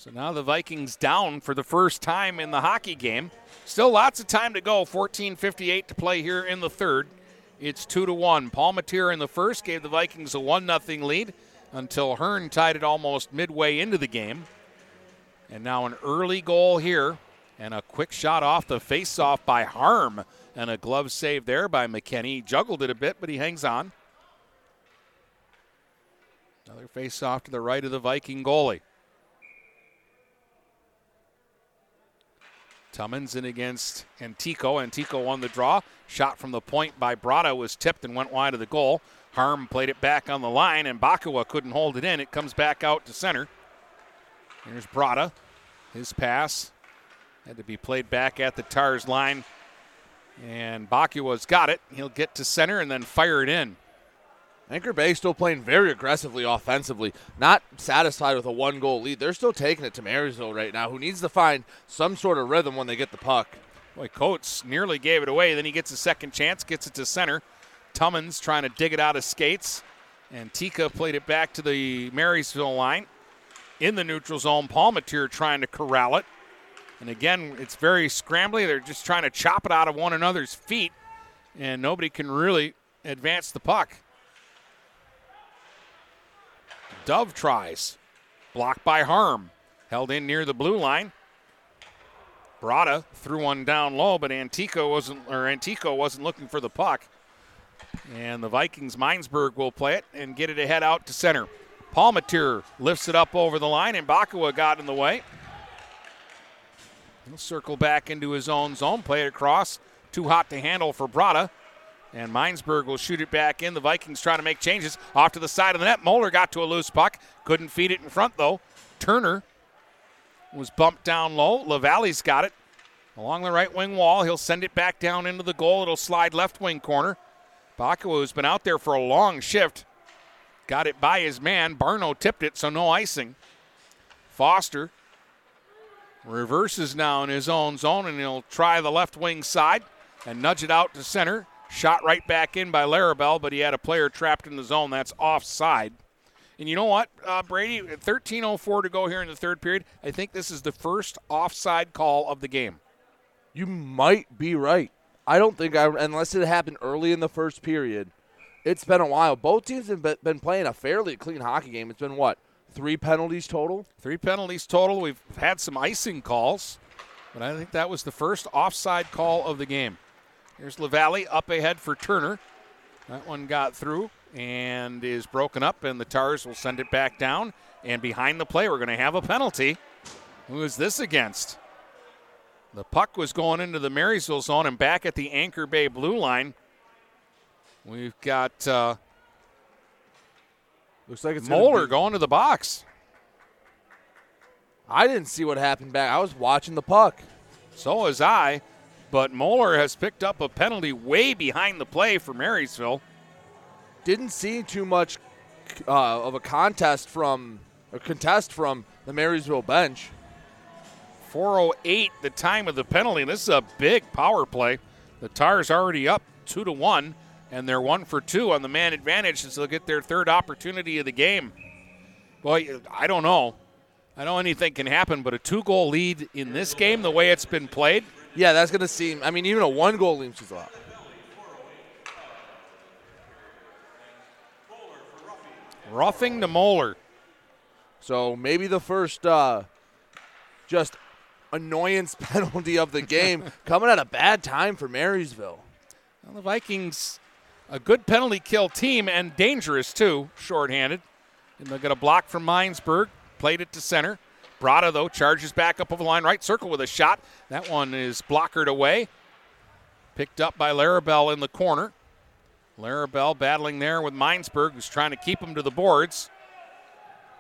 So now the Vikings down for the first time in the hockey game. Still lots of time to go. 14:58 to play here in the third. It's two to one. Palmatier in the first gave the Vikings a one 0 lead until Hearn tied it almost midway into the game. And now an early goal here and a quick shot off the face-off by Harm and a glove save there by McKinney. He juggled it a bit, but he hangs on. Another face-off to the right of the Viking goalie. Tummins in against Antico. Antico won the draw. Shot from the point by Brada was tipped and went wide of the goal. Harm played it back on the line, and Bakua couldn't hold it in. It comes back out to center. Here's Brada. His pass had to be played back at the Tars line. And Bakua's got it. He'll get to center and then fire it in. Anchor Bay still playing very aggressively offensively, not satisfied with a one goal lead. They're still taking it to Marysville right now, who needs to find some sort of rhythm when they get the puck. Boy, Coates nearly gave it away. Then he gets a second chance, gets it to center. Tummins trying to dig it out of skates. And Tika played it back to the Marysville line. In the neutral zone, Palmatier trying to corral it. And again, it's very scrambly. They're just trying to chop it out of one another's feet. And nobody can really advance the puck. Dove tries. Blocked by Harm. Held in near the blue line. Brada threw one down low, but Antico wasn't or Antico wasn't looking for the puck. And the Vikings Minesburg will play it and get it ahead out to center. Palmatier lifts it up over the line, and Bakua got in the way. He'll circle back into his own zone, play it across. Too hot to handle for Brada. And Minesburg will shoot it back in. The Vikings trying to make changes off to the side of the net. Moeller got to a loose puck. Couldn't feed it in front, though. Turner was bumped down low. LaValle's got it along the right wing wall. He'll send it back down into the goal. It'll slide left wing corner. Bakua, who's been out there for a long shift, got it by his man. Barno tipped it, so no icing. Foster reverses now in his own zone, and he'll try the left wing side and nudge it out to center. Shot right back in by Larabelle, but he had a player trapped in the zone. That's offside. And you know what, uh, Brady? 13:04 to go here in the third period. I think this is the first offside call of the game. You might be right. I don't think I, unless it happened early in the first period. It's been a while. Both teams have been playing a fairly clean hockey game. It's been what three penalties total? Three penalties total. We've had some icing calls, but I think that was the first offside call of the game. Here's LaValle up ahead for Turner. That one got through and is broken up, and the Tars will send it back down. And behind the play, we're going to have a penalty. Who is this against? The puck was going into the Marysville zone and back at the Anchor Bay blue line. We've got uh, looks like it's Moeller be- going to the box. I didn't see what happened back. I was watching the puck. So was I. But Moeller has picked up a penalty way behind the play for Marysville. Didn't see too much uh, of a contest from a contest from the Marysville bench. 408 the time of the penalty. This is a big power play. The Tars already up two to one, and they're one for two on the man advantage as they'll get their third opportunity of the game. Boy, I don't know. I know anything can happen, but a two goal lead in this game, the way it's been played, yeah, that's going to seem. I mean, even a one goal lead is a lot. Roughing to Moeller. So maybe the first uh, just annoyance penalty of the game coming at a bad time for Marysville. Well, the Vikings, a good penalty kill team and dangerous too, shorthanded. And they'll get a block from Minesburg. Played it to center. Brada, though, charges back up over the line, right circle with a shot. That one is blockered away. Picked up by Larabelle in the corner. Larabelle battling there with Minesburg, who's trying to keep him to the boards.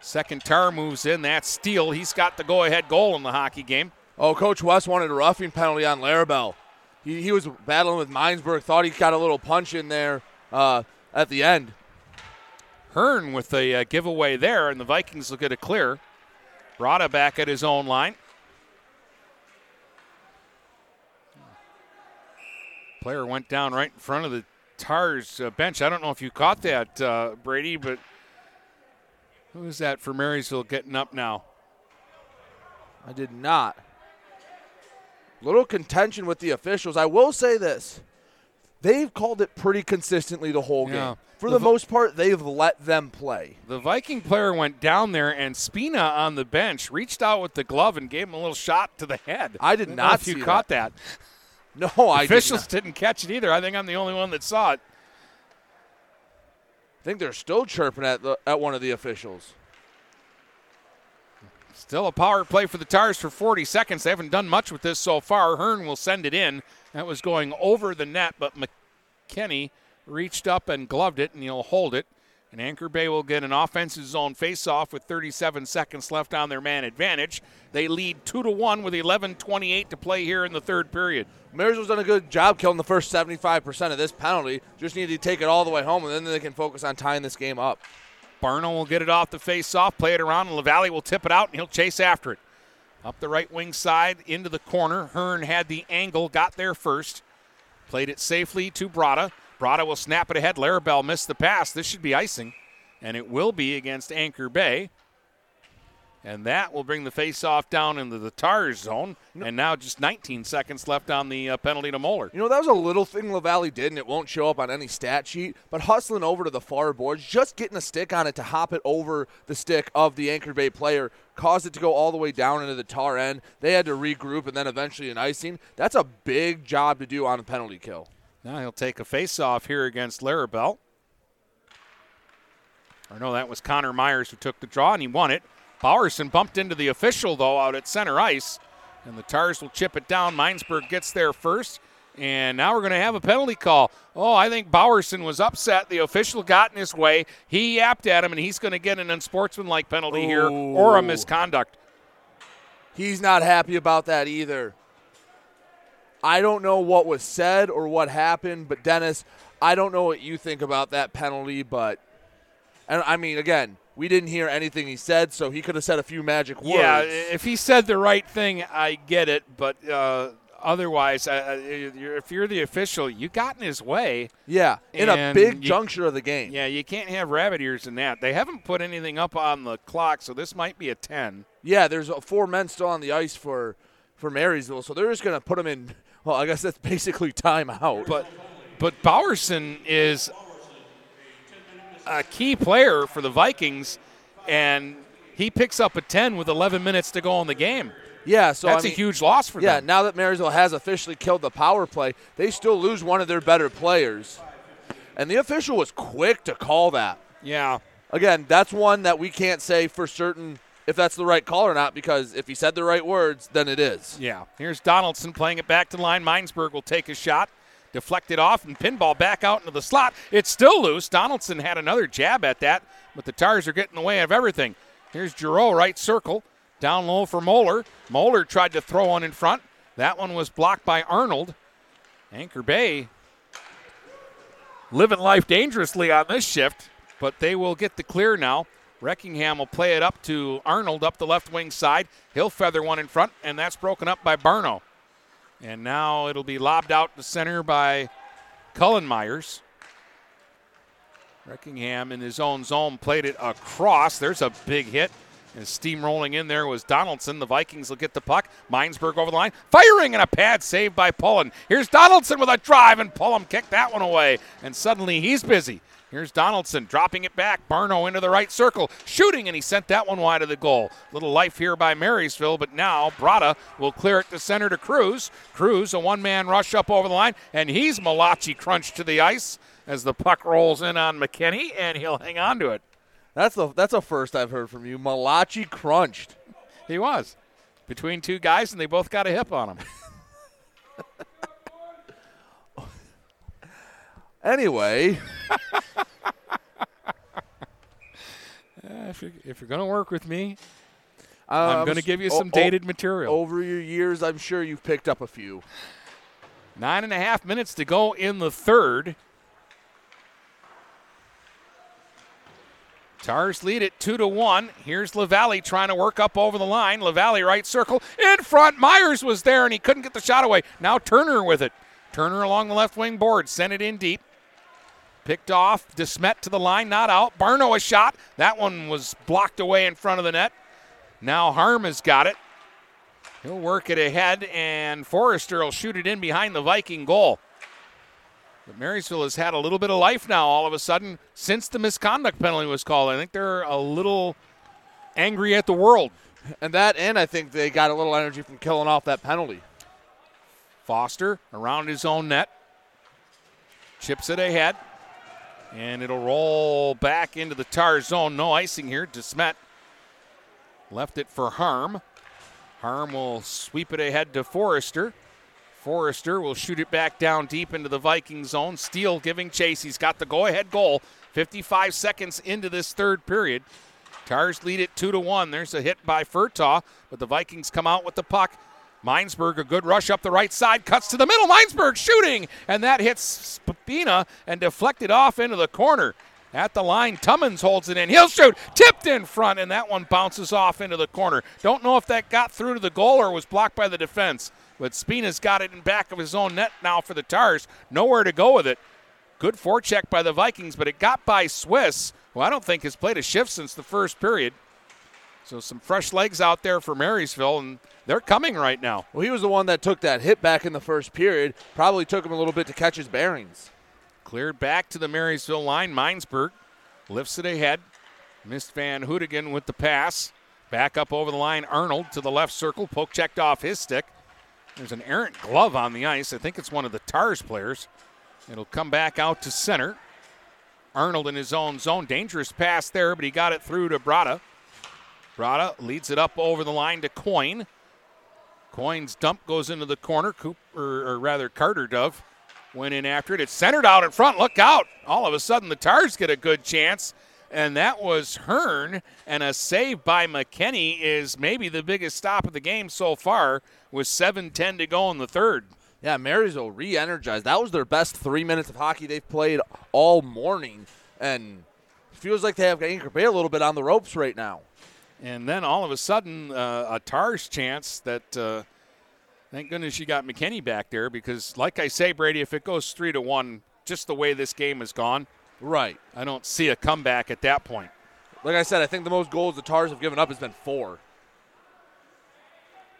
Second tar moves in. That's Steele. He's got the go ahead goal in the hockey game. Oh, Coach West wanted a roughing penalty on Larabelle. he, he was battling with Minesburg. Thought he got a little punch in there uh, at the end. Hearn with the uh, giveaway there, and the Vikings will get a clear. Brada back at his own line. Player went down right in front of the Tars uh, bench. I don't know if you caught that, uh, Brady, but who is that for Marysville getting up now? I did not. Little contention with the officials. I will say this. They've called it pretty consistently the whole Yeah. game. For The the, most part, they've let them play. The Viking player went down there, and Spina on the bench reached out with the glove and gave him a little shot to the head. I did know not if you caught that. No, I did Officials didn't catch it either. I think I'm the only one that saw it. I think they're still chirping at the, at one of the officials. Still a power play for the Tars for 40 seconds. They haven't done much with this so far. Hearn will send it in. That was going over the net, but McKinney reached up and gloved it, and he'll hold it. And Anchor Bay will get an offensive zone face-off with 37 seconds left on their man advantage. They lead two to one with 11:28 to play here in the third period. Marysville's done a good job killing the first 75% of this penalty. Just need to take it all the way home, and then they can focus on tying this game up. Barno will get it off the face-off, play it around, and LaValle will tip it out, and he'll chase after it. Up the right wing side, into the corner. Hearn had the angle, got there first. Played it safely to Brada. Brada will snap it ahead. Larabelle missed the pass. This should be icing, and it will be against Anchor Bay. And that will bring the face-off down into the Tars zone. And now just 19 seconds left on the uh, penalty to Moeller. You know, that was a little thing LaValle did, and it won't show up on any stat sheet, but hustling over to the far boards, just getting a stick on it to hop it over the stick of the Anchor Bay player, caused it to go all the way down into the tar end. They had to regroup and then eventually an icing. That's a big job to do on a penalty kill. Now he'll take a face-off here against Larabelle. Or no, that was Connor Myers who took the draw, and he won it. Bowerson bumped into the official, though, out at center ice. And the Tars will chip it down. Minesburg gets there first. And now we're going to have a penalty call. Oh, I think Bowerson was upset. The official got in his way. He yapped at him, and he's going to get an unsportsmanlike penalty here or a misconduct. He's not happy about that either. I don't know what was said or what happened, but Dennis, I don't know what you think about that penalty, but and I mean again, we didn't hear anything he said, so he could have said a few magic words. Yeah, if he said the right thing, I get it. But uh, otherwise, uh, you're- if you're the official, you got in his way. Yeah, in a big you- juncture of the game. Yeah, you can't have rabbit ears in that. They haven't put anything up on the clock, so this might be a 10. Yeah, there's uh, four men still on the ice for for Marysville, so they're just going to put them in. Well, I guess that's basically timeout. But but Bowerson is a key player for the Vikings, and he picks up a 10 with 11 minutes to go in the game. yeah, so I That's a huge loss for Yeah, them. Yeah, now that Marysville has officially killed the power play, they still lose one of their better players. And the official was quick to call that. Yeah. Again, that's one that we can't say for certain if that's the right call or not because if he said the right words, then it is. Yeah. Here's Donaldson playing it back to line. Minesburg will take a shot, deflect it off, and pinball back out into the slot. It's still loose. Donaldson had another jab at that, but the Tars are getting in the way of everything. Here's Giroux, right circle, down low for Moeller. Moeller tried to throw one in front. That one was blocked by Arnold. Anchor Bay living life dangerously on this shift, but they will get the clear now. Reckingham will play it up to Arnold up the left wing side. He'll feather one in front, and that's broken up by Barno. And now it'll be lobbed out to center by Cullen Myers. Reckingham in his own zone played it across. There's a big hit. And steamrolling in there was Donaldson. The Vikings will get the puck. Minesburg over the line. Firing and a pad saved by Pullen. Here's Donaldson with a drive, and Pullen kicked that one away. And suddenly he's busy. Here's Donaldson dropping it back. Barno into the right circle, shooting, and he sent that one wide of the goal. Little life here by Marysville, but now Brada will clear it to center to Cruz. Cruz, a one man rush up over the line, and he's Malachi crunched to the ice as the puck rolls in on McKinney, and he'll hang on to it. That's the that's a first I've heard from you. Malachi crunched. He was between two guys, and they both got a hip on him. Anyway, if you're, if you're going to work with me, um, I'm going to give you some o- dated material. Over your years, I'm sure you've picked up a few. Nine and a half minutes to go in the third. Tars lead it two to one. Here's LaValle trying to work up over the line. LaValle right circle in front. Myers was there and he couldn't get the shot away. Now Turner with it. Turner along the left wing board, sent it in deep. Picked off. Desmet to the line, not out. Barno a shot. That one was blocked away in front of the net. Now Harm has got it. He'll work it ahead, and Forrester will shoot it in behind the Viking goal. But Marysville has had a little bit of life now all of a sudden since the misconduct penalty was called. I think they're a little angry at the world. And that, and I think they got a little energy from killing off that penalty. Foster around his own net. Chips it ahead. And it'll roll back into the tar zone. No icing here. Desmet left it for Harm. Harm will sweep it ahead to Forrester. Forrester will shoot it back down deep into the Viking zone. Steele giving chase. He's got the go ahead goal. 55 seconds into this third period. Tars lead it 2 to 1. There's a hit by Furtaw, but the Vikings come out with the puck. Minesburg, a good rush up the right side, cuts to the middle. Minesburg shooting, and that hits Spina and deflected off into the corner. At the line, Tummins holds it in. He'll shoot, tipped in front, and that one bounces off into the corner. Don't know if that got through to the goal or was blocked by the defense, but Spina's got it in back of his own net now for the Tars. Nowhere to go with it. Good forecheck by the Vikings, but it got by Swiss, who I don't think has played a shift since the first period. So some fresh legs out there for Marysville, and they're coming right now. Well, he was the one that took that hit back in the first period. Probably took him a little bit to catch his bearings. Cleared back to the Marysville line. Minesburg lifts it ahead. Missed Van Hoodigan with the pass. Back up over the line. Arnold to the left circle. Poke checked off his stick. There's an errant glove on the ice. I think it's one of the TARS players. It'll come back out to center. Arnold in his own zone. Dangerous pass there, but he got it through to Brada. Brada leads it up over the line to Coin. Coin's dump goes into the corner. Cooper, or rather Carter Dove went in after it. It's centered out in front. Look out. All of a sudden, the Tars get a good chance. And that was Hearn. And a save by McKinney is maybe the biggest stop of the game so far with 7 10 to go in the third. Yeah, Marysville re energized. That was their best three minutes of hockey they've played all morning. And feels like they have Anchor Bay a little bit on the ropes right now. And then all of a sudden, uh, a Tars chance that. Uh, Thank goodness you got McKinney back there because, like I say, Brady, if it goes three to one, just the way this game has gone, right? I don't see a comeback at that point. Like I said, I think the most goals the Tars have given up has been four.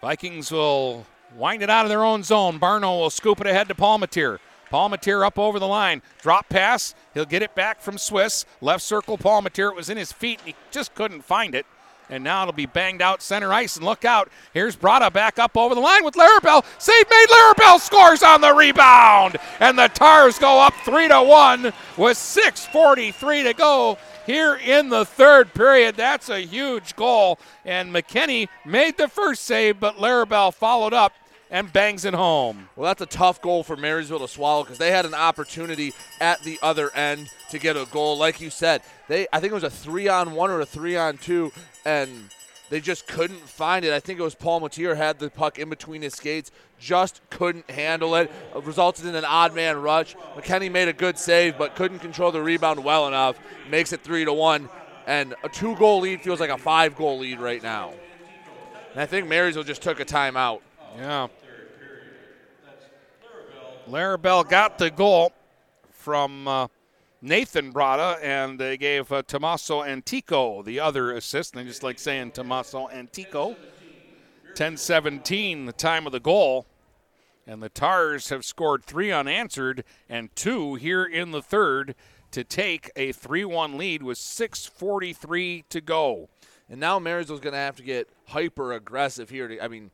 Vikings will wind it out of their own zone. Barno will scoop it ahead to Palmatier. Palmatier up over the line. Drop pass. He'll get it back from Swiss. Left circle, Palmatier. It was in his feet. He just couldn't find it. And now it'll be banged out center ice. And look out. Here's Brada back up over the line with Larabelle. Save made. Larabelle scores on the rebound. And the Tars go up 3 to 1 with 6.43 to go here in the third period. That's a huge goal. And McKinney made the first save, but Larabelle followed up and bangs it home. Well, that's a tough goal for Marysville to swallow because they had an opportunity at the other end to get a goal. Like you said, they I think it was a three on one or a three on two, and they just couldn't find it. I think it was Palmatier had the puck in between his skates, just couldn't handle it. it. Resulted in an odd man rush. McKinney made a good save, but couldn't control the rebound well enough. Makes it three to one, and a two goal lead feels like a five goal lead right now. And I think Marysville just took a timeout. Yeah. Larabelle got the goal from uh, Nathan Brada, and they gave uh, Tommaso Antico the other assist. And I just like saying Tommaso Antico. 10 17, the time of the goal. And the Tars have scored three unanswered and two here in the third to take a 3 1 lead with 6.43 to go. And now Marysville's going to have to get hyper aggressive here. To, I mean,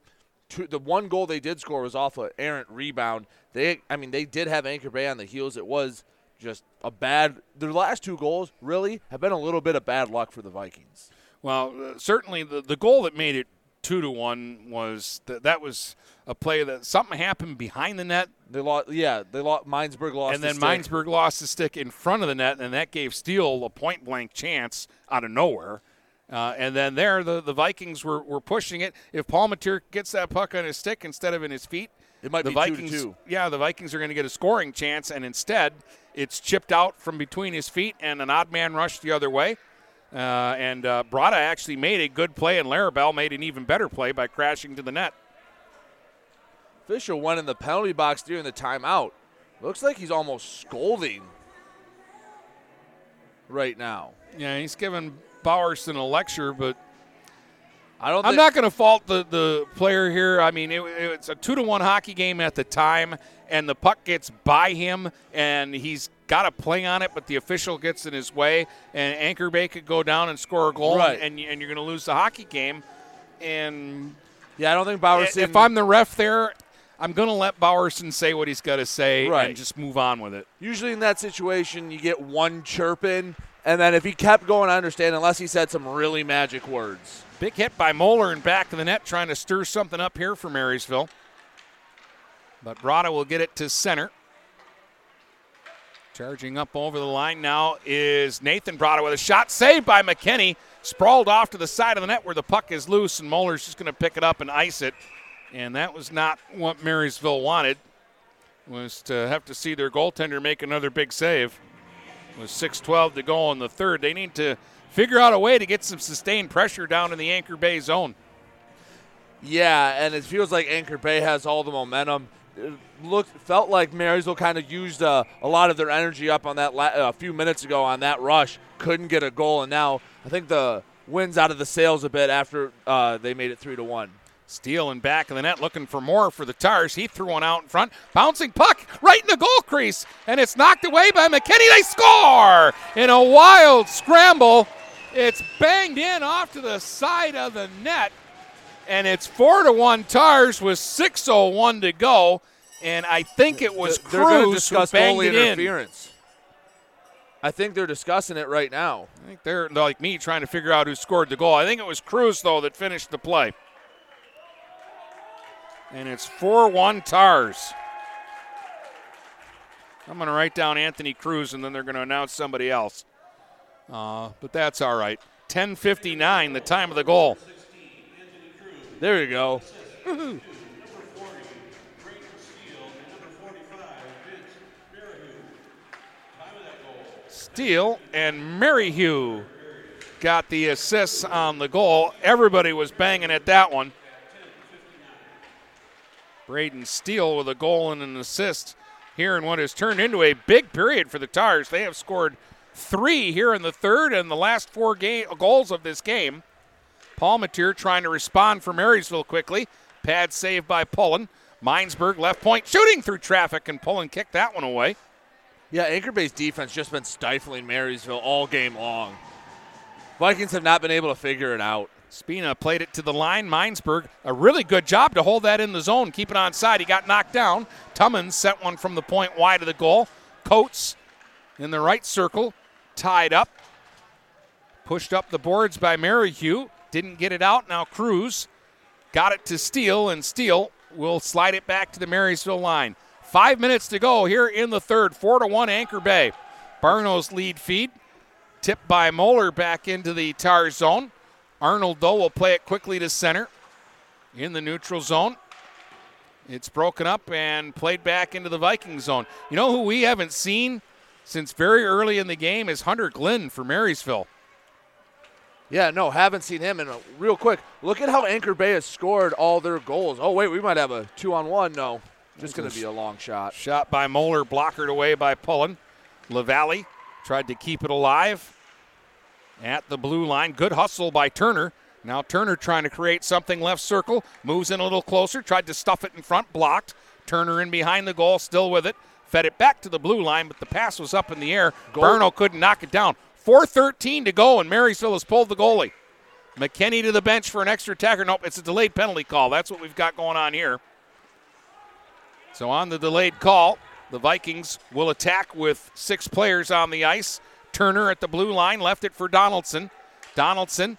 two, the one goal they did score was off an errant rebound. They, I mean, they did have Anchor Bay on the heels. It was just a bad. Their last two goals really have been a little bit of bad luck for the Vikings. Well, uh, certainly the the goal that made it two to one was th- that was a play that something happened behind the net. They lost, yeah. They lost. Minesburg lost, and then the Minesburg lost the stick in front of the net, and that gave Steele a point blank chance out of nowhere. Uh, and then there, the, the Vikings were, were pushing it. If Paul Palmatier gets that puck on his stick instead of in his feet, It might the be two to Vikings. two. Yeah, the Vikings are going to get a scoring chance, and instead, it's chipped out from between his feet and an odd man rush the other way. Uh, and uh, Brada actually made a good play, and Larabelle made an even better play by crashing to the net. Fisher went in the penalty box during the timeout. Looks like he's almost scolding right now. Yeah, he's giving Bowerson a lecture, but I don't. I'm think- not going to fault the, the player here. I mean, it, it's a two to one hockey game at the time, and the puck gets by him, and he's got a play on it, but the official gets in his way, and Anchor Bay could go down and score a goal, Right. and, and you're going to lose the hockey game. And Yeah, I don't think Bowerson. if I'm the ref there, I'm going to let Bowerson say what he's got to say Right. and just move on with it. Usually in that situation, you get one chirp in, and then if he kept going, I understand, unless he said some really magic words. Big hit by Moeller and back to the net, trying to stir something up here for Marysville. But Brada will get it to center. Charging up over the line now is Nathan Brada with a shot saved by McKinney. Sprawled off to the side of the net where the puck is loose, and Moeller's just going to pick it up and ice it. And that was not what Marysville wanted, was to have to see their goaltender make another big save. With 6.12 to go in the third. They need to figure out a way to get some sustained pressure down in the Anchor Bay zone. Yeah, and it feels like Anchor Bay has all the momentum. It looked felt like Marysville kind of used uh, a lot of their energy up on that la- a few minutes ago on that rush. Couldn't get a goal, and now I think the wind's out of the sails a bit after uh, they made it three to one. Steele in back of the net looking for more for the Tars. He threw one out in front. Bouncing puck right in the goal crease. And it's knocked away by McKinney. They score in a wild scramble. It's banged in off to the side of the net. And it's 4 to 1 Tars with 6.01 to go. And I think it was They're Cruz who banged it in. I think they're discussing it right now. I think they're like me trying to figure out who scored the goal. I think it was Cruz, though, that finished the play. And it's 4 1 Tars. I'm going to write down Anthony Cruz, and then they're going to announce somebody else. Uh, but that's all right. 10:59, the time of the goal. There you go. Steele and Maryhugh got the assists on the goal. Everybody was banging at that one. Braden Steele with a goal and an assist here in what has turned into a big period for the Tars. They have scored three here in the third and the last four game, goals of this game. Paul Palmatier trying to respond for Marysville quickly. Pad saved by Pullen. Minesburg left point shooting through traffic and Pullen kicked that one away. Yeah, Anchor Bay's defense just been stifling Marysville all game long. Vikings have not been able to figure it out. Spina played it to the line. Minesburg, a really good job to hold that in the zone, keep it on side. He got knocked down. Tummins sent one from the point wide of the goal. Coates in the right circle, tied up. Pushed up the boards by Maryhugh. Didn't get it out. Now Cruz got it to Steele, and Steele will slide it back to the Marysville line. Five minutes to go here in the third. Four to one Anchor Bay. Barno's lead feed. Tipped by Moeller back into the tar zone. Arnold, though, will play it quickly to center in the neutral zone. It's broken up and played back into the Viking zone. You know who we haven't seen since very early in the game is Hunter Glenn for Marysville. Yeah, no, haven't seen him. And real quick, look at how Anchor Bay has scored all their goals. Oh, wait, we might have a two on one. No, just going to be a long shot. Shot by Moeller, blockered away by Pullen. LaValle tried to keep it alive at the blue line. Good hustle by Turner. Now Turner trying to create something left circle. Moves in a little closer. Tried to stuff it in front. Blocked. Turner in behind the goal, still with it. Fed it back to the blue line, but the pass was up in the air. Barno couldn't knock it down. 4.13 to go, and Marysville has pulled the goalie. McKinney to the bench for an extra attacker. Nope, it's a delayed penalty call. That's what we've got going on here. So on the delayed call, the Vikings will attack with six players on the ice. Turner at the blue line left it for Donaldson. Donaldson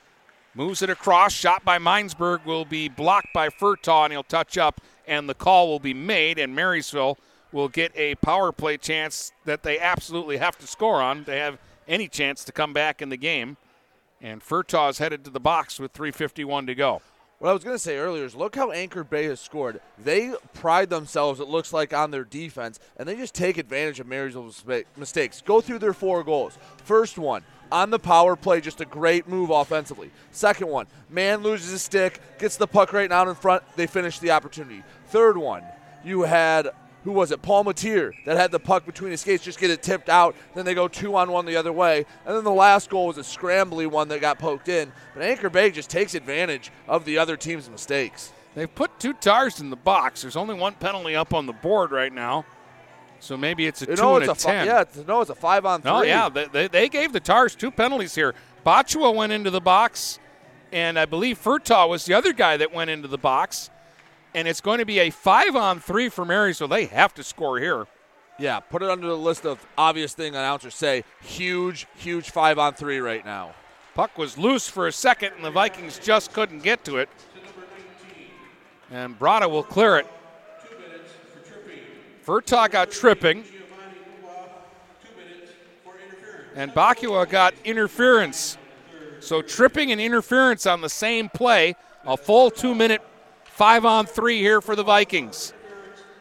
moves it across. Shot by Minesburg will be blocked by Furtaw, and he'll touch up, and the call will be made, and Marysville will get a power play chance that they absolutely have to score on to have any chance to come back in the game. And Furtaw is headed to the box with 3.51 to go. What I was going to say earlier is look how Anchor Bay has scored. They pride themselves, it looks like, on their defense, and they just take advantage of Marysville's mistakes. Go through their four goals. First one, on the power play, just a great move offensively. Second one, man loses his stick, gets the puck right now in front, they finish the opportunity. Third one, you had who was it? Palmatier that had the puck between his skates, just get it tipped out. Then they go two on one the other way. And then the last goal was a scrambly one that got poked in. But Anchor Bay just takes advantage of the other team's mistakes. They've put two tars in the box. There's only one penalty up on the board right now. So maybe it's a you two know, and a, a ten. yeah, it's, no, it's a five on three. Oh yeah, they, they, they gave the Tars two penalties here. Bachua went into the box, and I believe Furtaw was the other guy that went into the box and it's going to be a five on three for Mary, so they have to score here. Yeah, put it under the list of obvious thing announcers say. Huge, huge five on three right now. Puck was loose for a second, and the Vikings just couldn't get to it. And Brada will clear it. Furtaw got tripping. And Bakua got interference. So tripping and interference on the same play. A full two minute Five on three here for the Vikings.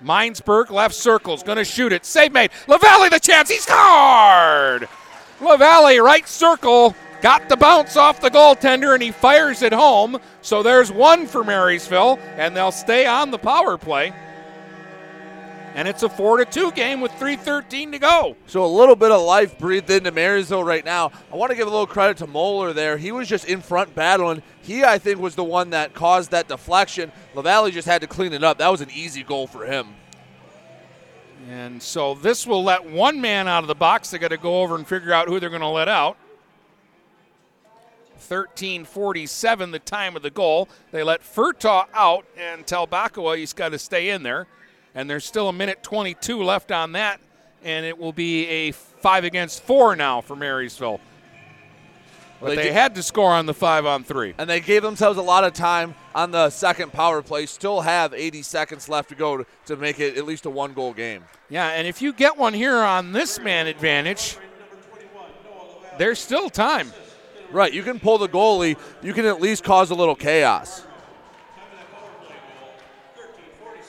Minesburg left circle's going to shoot it. Save made. LaValle the chance. He scored. LaValle right circle got the bounce off the goaltender and he fires it home. So there's one for Marysville and they'll stay on the power play and it's a four to two game with 3:13 to go. So a little bit of life breathed into Marysville right now. I want to give a little credit to Moeller there. He was just in front battling. He, I think, was the one that caused that deflection. LaValle just had to clean it up. That was an easy goal for him. And so this will let one man out of the box. They got to go over and figure out who they're going to let out. 13:47, the time of the goal. They let Furtaw out and tell Bakua he's got to stay in there and there's still a minute 22 left on that, and it will be a five against four now for Marysville. But they, they had to score on the five on three. And they gave themselves a lot of time on the second power play. Still have 80 seconds left to go to, to make it at least a one goal game. Yeah, and if you get one here on this man advantage, there's still time. Right, you can pull the goalie, you can at least cause a little chaos.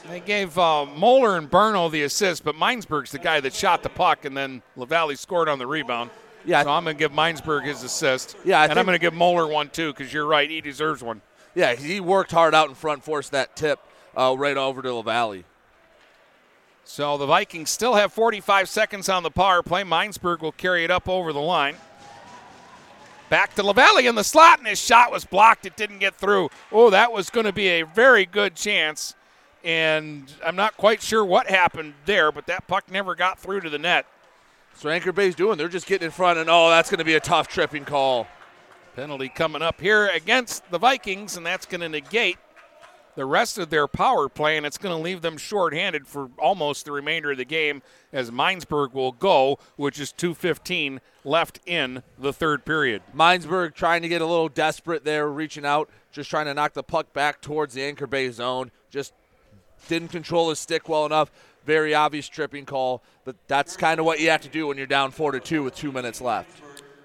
They gave uh, Moeller and Barno the assist, but Minesburg's the guy that shot the puck, and then LaValle scored on the rebound. Yeah, so I'm going to give Minesburg his assist. Yeah, I and I'm going to give Moeller one too because you're right, he deserves one. Yeah, he worked hard out in front, forced that tip uh, right over to LaValle. So the Vikings still have 45 seconds on the power play. Minesburg will carry it up over the line. Back to LaValle in the slot, and his shot was blocked. It didn't get through. Oh, that was going to be a very good chance and I'm not quite sure what happened there, but that puck never got through to the net. So Anchor Bay's doing. They're just getting in front, and oh, that's going to be a tough tripping call. Penalty coming up here against the Vikings, and that's going to negate the rest of their power play, and it's going to leave them shorthanded for almost the remainder of the game as Minesburg will go, which is 2.15 left in the third period. Minesburg trying to get a little desperate there, reaching out, just trying to knock the puck back towards the Anchor Bay zone. Just didn't control his stick well enough. Very obvious tripping call, but that's kind of what you have to do when you're down four to two with two minutes left.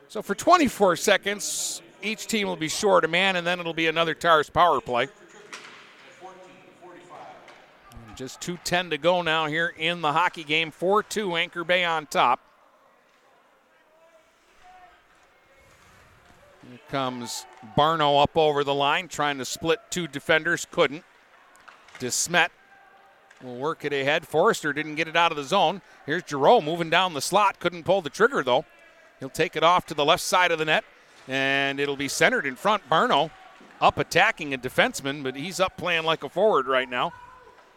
So for 24 seconds, each team will be short a man, and then it'll be another Tars power play. Just 2.10 to go now here in the hockey game. 4 2 Anchor Bay on top. Here comes Barno up over the line, trying to split two defenders. Couldn't. DeSmet will work it ahead. Forrester didn't get it out of the zone. Here's Jerome moving down the slot. Couldn't pull the trigger, though. He'll take it off to the left side of the net, and it'll be centered in front. Barno up attacking a defenseman, but he's up playing like a forward right now.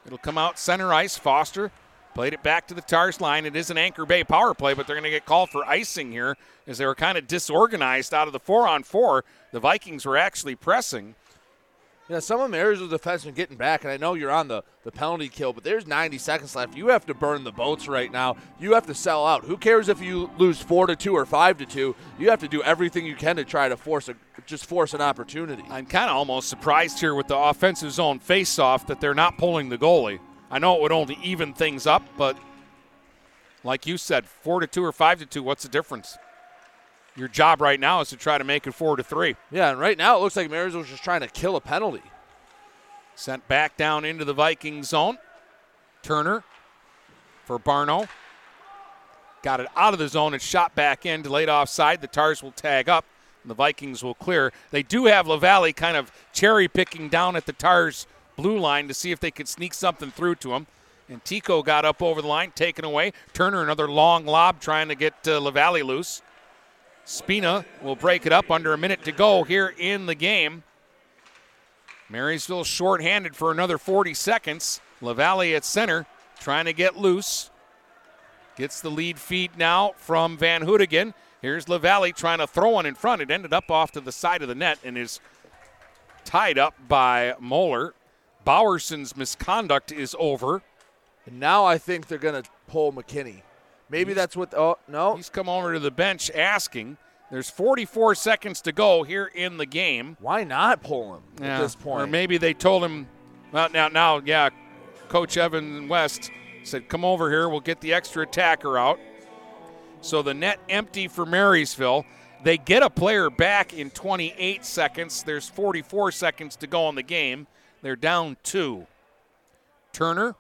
It'll come out center ice. Foster played it back to the Tars line. It is an Anchor Bay power play, but they're going to get called for icing here as they were kind of disorganized out of the four on four. The Vikings were actually pressing yeah, some of Marysville defensemen getting back, and I know you're on the, the penalty kill, but there's 90 seconds left. You have to burn the boats right now. You have to sell out. Who cares if you lose four to two or five to two? You have to do everything you can to try to force a just force an opportunity. I'm kind of almost surprised here with the offensive zone face-off that they're not pulling the goalie. I know it would only even things up, but like you said, four to two or five to two, what's the difference? Your job right now is to try to make it four to three. Yeah, and right now it looks like Marysville's just trying to kill a penalty. Sent back down into the Viking zone. Turner for Barno. Got it out of the zone and shot back in, delayed offside. The Tars will tag up. And the Vikings will clear. They do have LaValle kind of cherry picking down at the Tars blue line to see if they could sneak something through to him. And Tico got up over the line, taken away. Turner, another long lob trying to get uh, LaValle loose. Spina will break it up under a minute to go here in the game. Marysville shorthanded for another 40 seconds. LaValle at center trying to get loose. Gets the lead feed now from Van Hoodigan. Here's LaValle trying to throw one in front. It ended up off to the side of the net and is tied up by Moeller. Bowerson's misconduct is over. And now I think they're going to pull McKinney. Maybe He's- that's what. Oh no, He's come over to the bench asking. There's 44 seconds to go here in the game. why not pull him Yeah, at this point? Or maybe they told him, well, now, now, yeah, Coach Evan West said, come over here. We'll get the extra attacker out. So the net empty for Marysville. They get a player back in 28 seconds. There's 44 seconds to go in the game. They're down two. Turner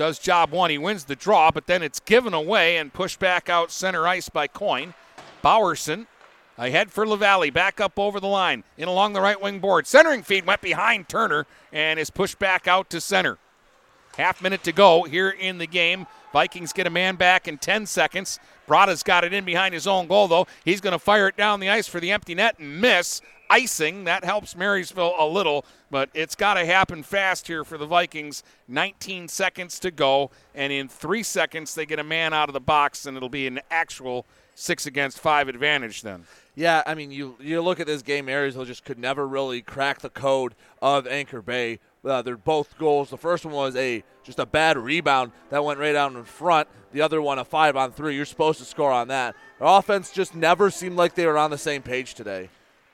does job one. He wins the draw, but then it's given away and pushed back out center ice by Coin. Bowerson ahead for LaValle, back up over the line, in along the right wing board. Centering feed went behind Turner and is pushed back out to center. Half minute to go here in the game. Vikings get a man back in 10 seconds. Brada's got it in behind his own goal, though. He's going to fire it down the ice for the empty net and miss. Icing. That helps Marysville a little, but it's got to happen fast here for the Vikings. 19 seconds to go, and in three seconds, they get a man out of the box, and it'll be an actual six against five advantage then. Yeah, I mean, you you look at this game, Marysville just could never really crack the code of Anchor Bay. Uh, they're both goals. The first one was a just a bad rebound that went right out in front. The other one, a five on three. You're supposed to score on that. Their offense just never seemed like they were on the same page today.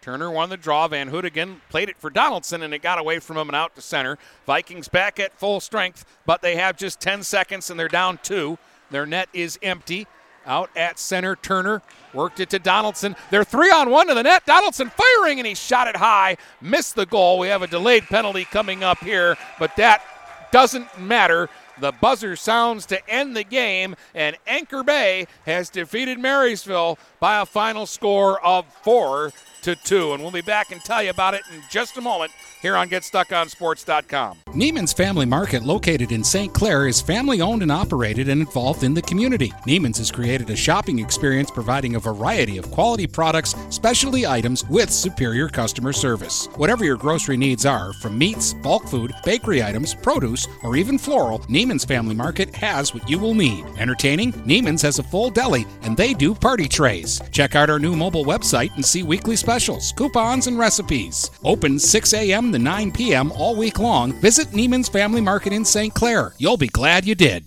Turner won the draw. Van Hoodigan played it for Donaldson, and it got away from him and out to center. Vikings back at full strength, but they have just 10 seconds and they're down two. Their net is empty. Out at center, Turner worked it to Donaldson. They're three on one to the net. Donaldson firing, and he shot it high. Missed the goal. We have a delayed penalty coming up here, but that doesn't matter. The buzzer sounds to end the game, and Anchor Bay has defeated Marysville by a final score of four to two. And we'll be back and tell you about it in just a moment here on GetStuckOnSports.com. Neiman's Family Market, located in St. Clair, is family owned and operated and involved in the community. Neiman's has created a shopping experience providing a variety of quality products, specialty items with superior customer service. Whatever your grocery needs are, from meats, bulk food, bakery items, produce, or even floral, Neiman's Family Market has what you will need. Entertaining? Neiman's has a full deli and they do party trays. Check out our new mobile website and see weekly specials, coupons, and recipes. Open 6 a.m. to 9 p.m. all week long. Visit Neiman's Family Market in St. Clair. You'll be glad you did.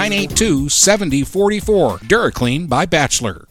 810-982-7044. Duraclean by Bachelor.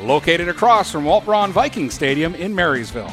Located across from Walt Braun Viking Stadium in Marysville.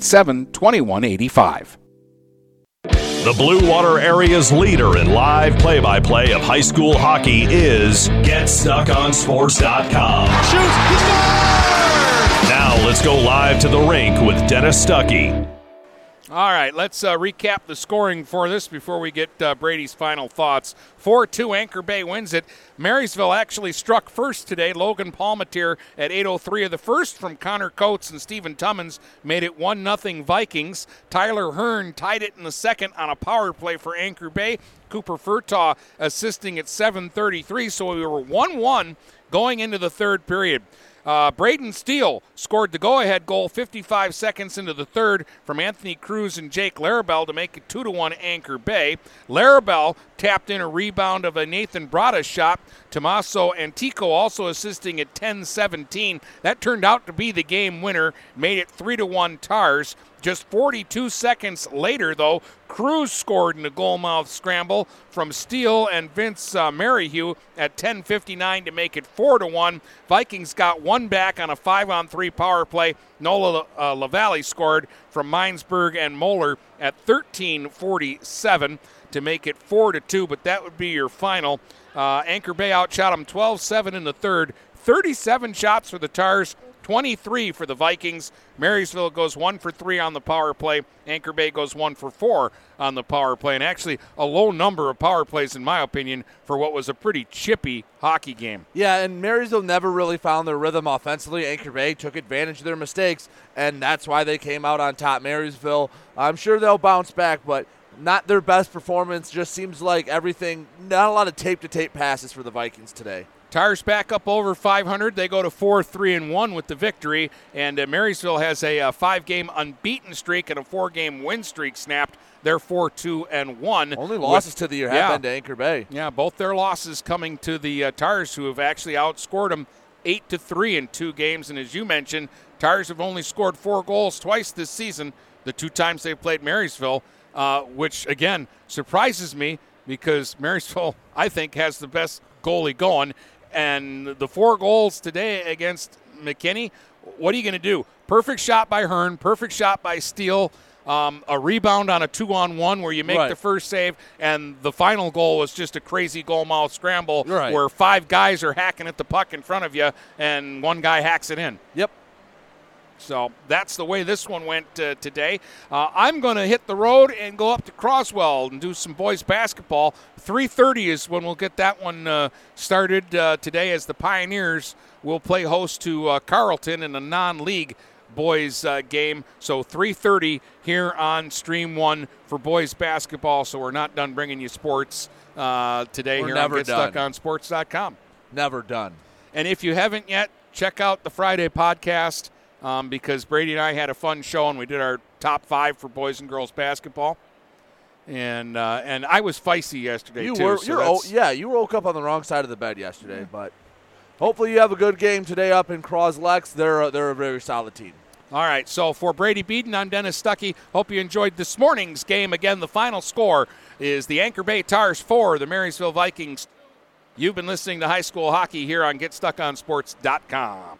987 2185. The Blue Water area's leader in live play by play of high school hockey is GetStuckOnSports.com. Shoots! He scores! Now let's go live to the rink with Dennis Stuckey. All right, let's uh, recap the scoring for this before we get uh, Brady's final thoughts. 4 2 Anchor Bay wins it. Marysville actually struck first today. Logan Palmatier at 8.03 of the first from Connor Coates and Stephen Tummins made it 1 0 Vikings. Tyler Hearn tied it in the second on a power play for Anchor Bay. Cooper Furtaw assisting at 7.33, so we were 1 1 going into the third period. Uh, Braden Steele scored the go ahead goal 55 seconds into the third from Anthony Cruz and Jake Larabelle to make it 2 to 1 Anchor Bay. Larabelle tapped in a rebound of a Nathan Brada shot. Tommaso Antico also assisting at 10 17. That turned out to be the game winner, made it 3 to 1 Tars. Just 42 seconds later, though, Cruz scored in a goalmouth scramble from Steele and Vince uh, Merrihew at 10:59 to make it four to one. Vikings got one back on a five-on-three power play. Nola uh, Lavalle scored from Minesburg and Moeller at 13:47 to make it four to two. But that would be your final. Uh, Anchor Bay outshot them 12-7 in the third. 37 shots for the Tars. 23 for the Vikings. Marysville goes one for three on the power play. Anchor Bay goes one for four on the power play. And actually, a low number of power plays, in my opinion, for what was a pretty chippy hockey game. Yeah, and Marysville never really found their rhythm offensively. Anchor Bay took advantage of their mistakes, and that's why they came out on top. Marysville, I'm sure they'll bounce back, but not their best performance. Just seems like everything, not a lot of tape to tape passes for the Vikings today. Tars back up over 500. They go to 4 3 and 1 with the victory. And uh, Marysville has a, uh, five game unbeaten streak and a four game win streak snapped. They're 4 2 and 1. Only losses with, to the year yeah, have been to Anchor Bay. Yeah, both their losses coming to the uh, Tars, who have actually outscored them 8 to 3 in two games. And as you mentioned, Tars have only scored four goals twice this season, the two times they've played Marysville, uh, which again surprises me because Marysville, I think, has the best goalie going. And the four goals today against McKinney, what are you going to do? Perfect shot by Hearn, perfect shot by Steele. Um, a rebound on a two on one where you make right. the first save, and the final goal was just a crazy goal mouth scramble right. where five guys are hacking at the puck in front of you, and one guy hacks it in. Yep. So that's the way this one went uh, today. Uh, I'm going to hit the road and go up to Croswell and do some boys basketball. 3:30 is when we'll get that one uh, started uh, today, as the Pioneers will play host to uh, Carleton in a non-league boys uh, game. So 3:30 here on Stream One for boys basketball. So we're not done bringing you sports today we're here never on GetStuckOnSports.com. Never done. And if you haven't yet, check out the Friday podcast um, because Brady and I had a fun show and we did our top five for boys and girls basketball. And uh, and I was feisty yesterday you too. Were, so you're o- yeah, you woke up on the wrong side of the bed yesterday, but hopefully you have a good game today up in Croslex. They're a, they're a very solid team. All right, so for Brady Beaton, I'm Dennis Stuckey. Hope you enjoyed this morning's game. Again, the final score is the Anchor Bay Tars 4, the Marysville Vikings. You've been listening to high school hockey here on GetStuckOnSports.com.